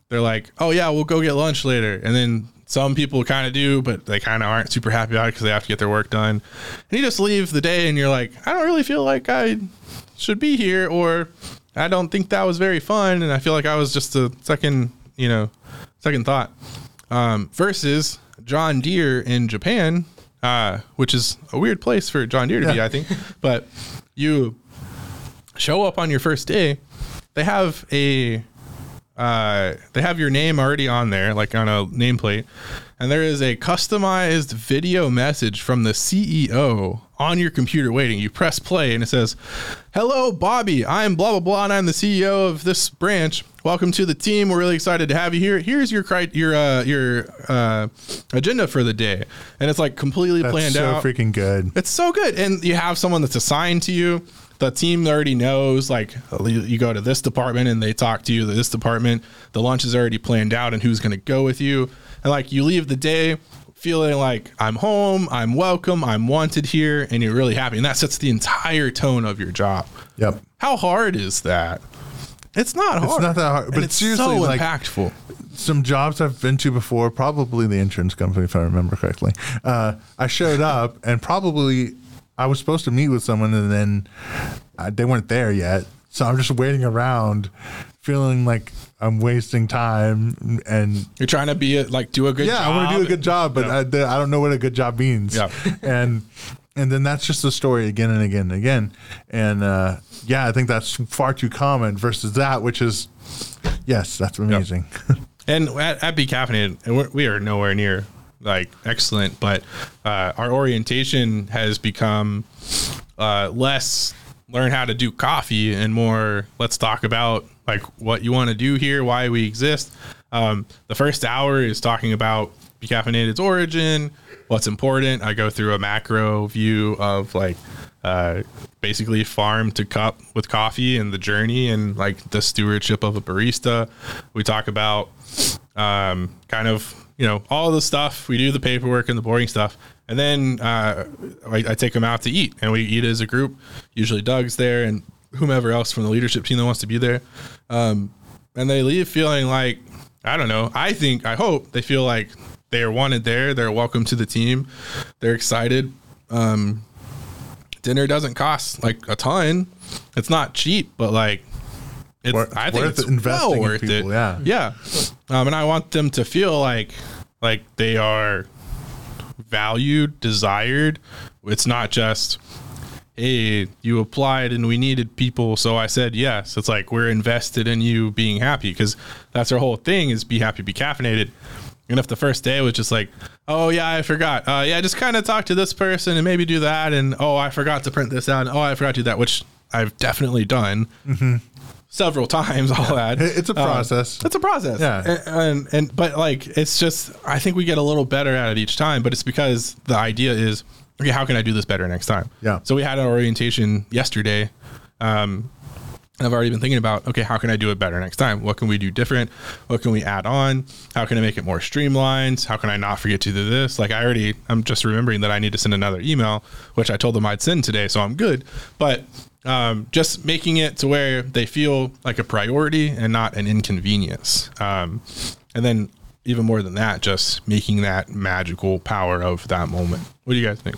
they're like oh yeah we'll go get lunch later and then some people kind of do, but they kind of aren't super happy about it because they have to get their work done. And you just leave the day and you're like, I don't really feel like I should be here, or I don't think that was very fun. And I feel like I was just a second, you know, second thought. Um, versus John Deere in Japan, uh, which is a weird place for John Deere to yeah. be, I think. but you show up on your first day, they have a uh, they have your name already on there, like on a nameplate, and there is a customized video message from the CEO on your computer waiting. You press play, and it says, "Hello, Bobby. I'm blah blah blah, and I'm the CEO of this branch. Welcome to the team. We're really excited to have you here. Here's your your uh, your uh, agenda for the day, and it's like completely that's planned so out. Freaking good. It's so good, and you have someone that's assigned to you the team already knows like you go to this department and they talk to you this department the lunch is already planned out and who's going to go with you and like you leave the day feeling like i'm home i'm welcome i'm wanted here and you're really happy. And that sets the entire tone of your job. Yep. How hard is that? It's not hard. it's not that hard but and it's seriously so like, impactful. some jobs I've been to before, probably the insurance company, if I remember correctly. Uh, I showed [laughs] up and probably I was supposed to meet with someone and then uh, they weren't there yet. So I'm just waiting around, feeling like I'm wasting time. And you're trying to be a, like do a good yeah, job. I want to do a good job, but yeah. I, I, don't know what a good job means. Yeah. [laughs] and and then that's just the story again and again and again. And uh, yeah, I think that's far too common versus that, which is yes, that's amazing. Yep. [laughs] and at, at Be Caffeinated, and we are nowhere near like excellent, but uh, our orientation has become uh, less learn how to do coffee and more let's talk about like what you want to do here, why we exist. Um, the first hour is talking about Be Caffeinated's origin, what's important. I go through a macro view of like uh, basically farm to cup with coffee and the journey and like the stewardship of a barista. We talk about um, kind of you know, all the stuff. We do the paperwork and the boring stuff. And then uh, I, I, take them out to eat, and we eat as a group. Usually, Doug's there, and whomever else from the leadership team that wants to be there. Um, and they leave feeling like I don't know. I think I hope they feel like they are wanted there. They're welcome to the team. They're excited um, dinner doesn't cost like a ton. It's not cheap, but like it's Worth- I think worth it's investing well worth people, it. yeah. Yeah. Um, and I want them to feel like like they are valued, desired. It's not just hey, you applied and we needed people, so I said yes. It's like we're invested in you being happy because that's our whole thing is be happy, be caffeinated. And if the first day was just like, oh yeah, I forgot, uh, yeah, just kind of talk to this person and maybe do that, and oh, I forgot to print this out, and oh, I forgot to do that, which I've definitely done several [laughs] times. All that It- it's a Um, process. it's a process. Yeah. And, and and but like it's just I think we get a little better at it each time, but it's because the idea is okay, how can I do this better next time? Yeah. So we had an orientation yesterday. Um and I've already been thinking about okay, how can I do it better next time? What can we do different? What can we add on? How can I make it more streamlined? How can I not forget to do this? Like I already I'm just remembering that I need to send another email, which I told them I'd send today, so I'm good. But um, just making it to where they feel like a priority and not an inconvenience. Um, and then even more than that, just making that magical power of that moment. What do you guys think?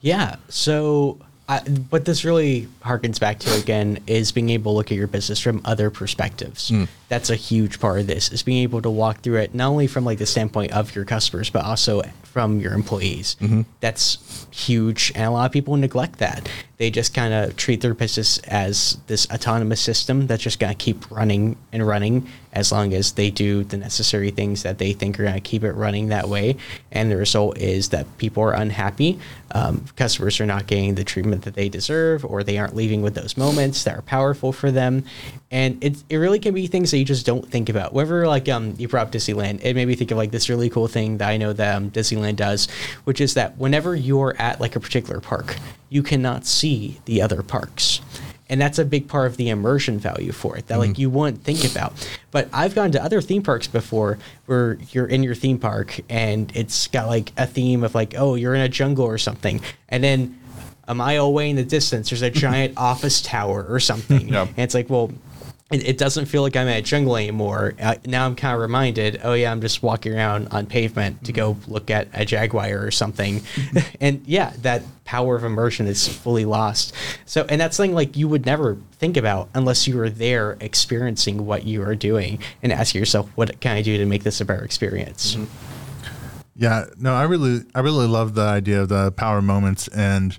Yeah. So, I, what this really harkens back to again is being able to look at your business from other perspectives. That's a huge part of this is being able to walk through it not only from like the standpoint of your customers, but also from your employees. That's huge, and a lot of people neglect that. They just kind of treat their business as this autonomous system that's just going to keep running and running as long as they do the necessary things that they think are going to keep it running that way. And the result is that people are unhappy. Um, customers are not getting the treatment that they deserve, or they aren't leaving with those moments that are powerful for them. And it, it really can be things that you just don't think about. Whenever like um, you brought up Disneyland, it made me think of like this really cool thing that I know that um, Disneyland does, which is that whenever you're at like a particular park, you cannot see the other parks and that's a big part of the immersion value for it that like you wouldn't think about but i've gone to other theme parks before where you're in your theme park and it's got like a theme of like oh you're in a jungle or something and then a mile away in the distance there's a [laughs] giant office tower or something Yeah. and it's like well it, it doesn't feel like I'm at a jungle anymore. Uh, now I'm kind of reminded, oh yeah, I'm just walking around on pavement to go look at a jaguar or something, [laughs] and yeah, that power of immersion is fully lost. So, and that's something like you would never think about unless you were there experiencing what you are doing and asking yourself, what can I do to make this a better experience? Yeah, no, I really, I really love the idea of the power moments, and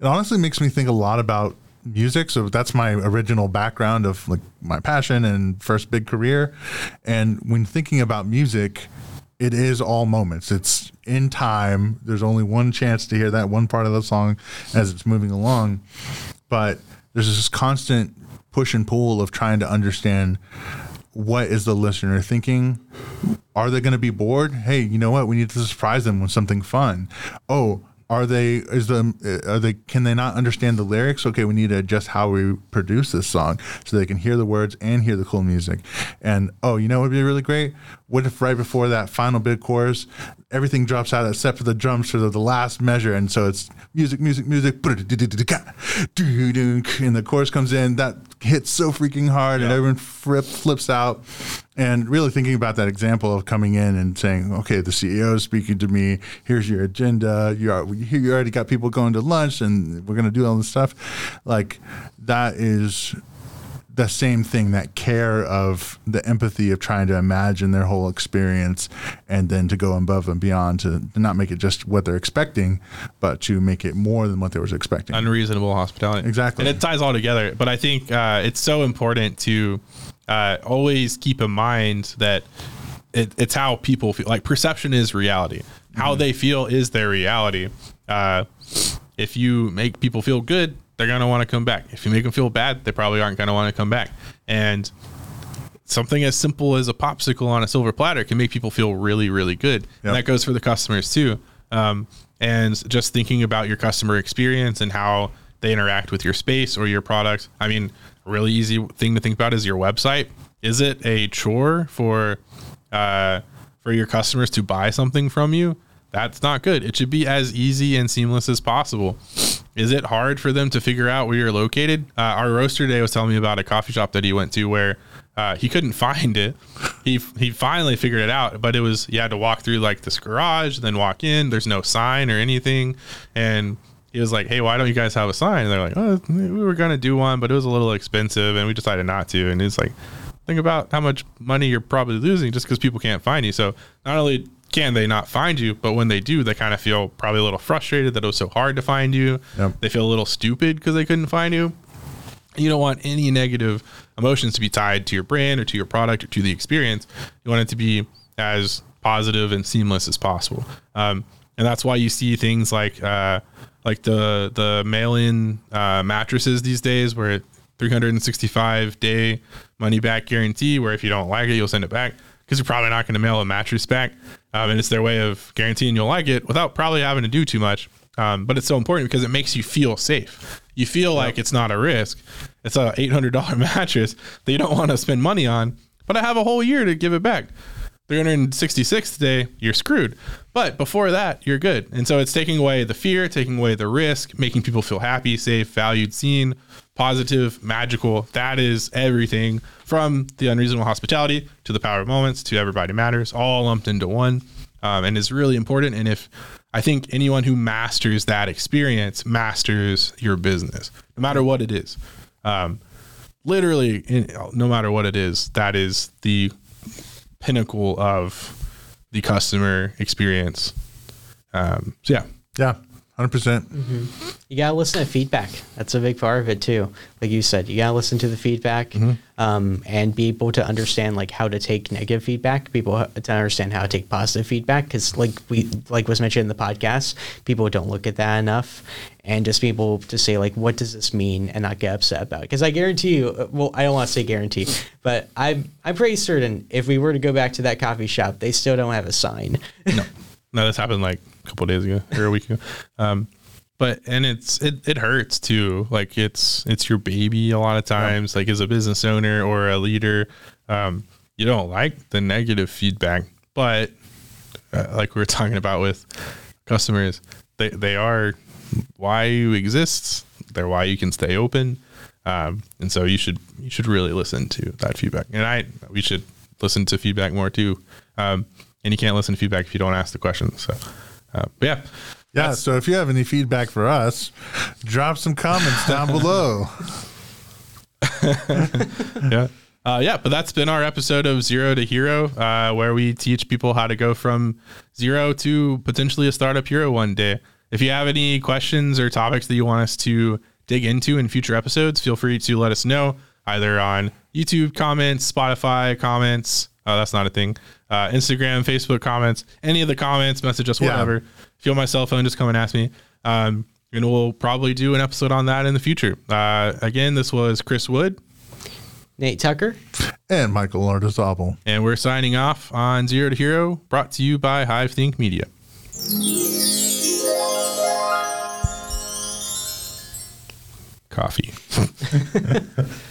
it honestly makes me think a lot about music. So that's my original background of like my passion and first big career. And when thinking about music, it is all moments. It's in time. There's only one chance to hear that one part of the song as it's moving along, but there's this constant push and pull of trying to understand what is the listener thinking? Are they going to be bored? Hey you know what? We need to surprise them with something fun. Oh are they is the are they can they not understand the lyrics? Okay we need to adjust how we produce this song so they can hear the words and hear the cool music. And oh you know what would be really great? What if right before that final big chorus everything drops out except for the drums for the, the last measure and so it's music music music [laughs] and the chorus comes in that hits so freaking hard and everyone flip, flips out. And really thinking about that example of coming in and saying okay the ceo is speaking to me. Here's your agenda. You, are, you already got people going to lunch and we're going to do all this stuff. Like that is the same thing that care of the empathy of trying to imagine their whole experience and then to go above and beyond to, to not make it just what they're expecting but to make it more than what they was expecting unreasonable hospitality. Exactly. And it ties all together. But I think uh, it's so important to uh, always keep in mind that it, it's how people feel. Like perception is reality. How they feel is their reality. Uh, if you make people feel good, they're going to want to come back. If you make them feel bad, they probably aren't going to want to come back. And something as simple as a popsicle on a silver platter can make people feel really, really good. Yep. And that goes for the customers too. Um, and just thinking about your customer experience and how they interact with your space or your product. I mean, a really easy thing to think about is your website. Is it a chore for uh, for your customers to buy something from you? That's not good. It should be as easy and seamless as possible. Is it hard for them to figure out where you're located? Uh, our roaster today was telling me about a coffee shop that he went to where uh, he couldn't [laughs] find it. He he finally figured it out, but it was you had to walk through like this garage, then walk in. There's no sign or anything, and he was like, "Hey, why don't you guys have a sign?" And they're like, "Oh, we were gonna do one, but it was a little expensive, and we decided not to." And he's like, "Think about how much money you're probably losing just because people can't find you." So not only can they not find you, but when they do, they kind of feel probably a little frustrated that it was so hard to find you. Yep. They feel a little stupid because they couldn't find you. You don't want any negative emotions to be tied to your brand or to your product or to the experience. You want it to be as positive and seamless as possible. Um, and that's why you see things like uh, like the the mail-in uh, mattresses these days, where 365 day money back guarantee, where if you don't like it, you'll send it back because you're probably not going to mail a mattress back, um, and it's their way of guaranteeing you'll like it without probably having to do too much. Um, but it's so important because it makes you feel safe. You feel like it's not a risk. It's a $800 [laughs] mattress that you don't want to spend money on, but I have a whole year to give it back. 366th day, you're screwed. But before that, you're good. And so it's taking away the fear, taking away the risk, making people feel happy, safe, valued, seen, positive, magical. That is everything from the unreasonable hospitality to the power of moments to everybody matters, all lumped into one. Um, and is really important. And if I think anyone who masters that experience masters your business, no matter what it is. Um, literally, in, no matter what it is, that is the pinnacle of the customer experience. Um, so yeah, Yeah, hundred percent. You gotta listen to feedback. That's a big part of it too. Like you said, you gotta listen to the feedback um, and be able to understand like how to take negative feedback. People to understand how to take positive feedback because like we like was mentioned in the podcast, people don't look at that enough. And just be able to say like, what does this mean, and not get upset about it. Because I guarantee you, uh, well, I don't want to say guarantee, but I'm I'm pretty certain if we were to go back to that coffee shop, they still don't have a sign. no, no, this happened like couple days ago or a week ago. Um, but and it's it, it hurts too. Like it's it's your baby a lot of times. Like as a business owner or a leader, um, you don't like the negative feedback. But uh, like we were [laughs] talking about with customers, they they are why you exist. They're why you can stay open. Um, and so you should you should really listen to that feedback. And I we should listen to feedback more too. Um, and you can't listen to feedback if you don't ask the questions. So, uh, yeah, Yeah. So if you have any feedback for us, drop some comments down [laughs] below. [laughs] yeah. Uh, yeah, but that's been our episode of Zero to Hero, uh, where we teach people how to go from zero to potentially a startup hero one day. If you have any questions or topics that you want us to dig into in future episodes, feel free to let us know either on YouTube comments, Spotify comments. Oh, that's not a thing. Uh, Instagram, Facebook comments, any of the comments, message us, Yeah. whatever. If you want my cell phone, just come and ask me. Um, and we'll probably do an episode on that in the future. Uh, again, this was Chris Wood. Nate Tucker. And Michael Lardizabal. And we're signing off on Zero to Hero, brought to you by Hive Think Media. Coffee. [laughs]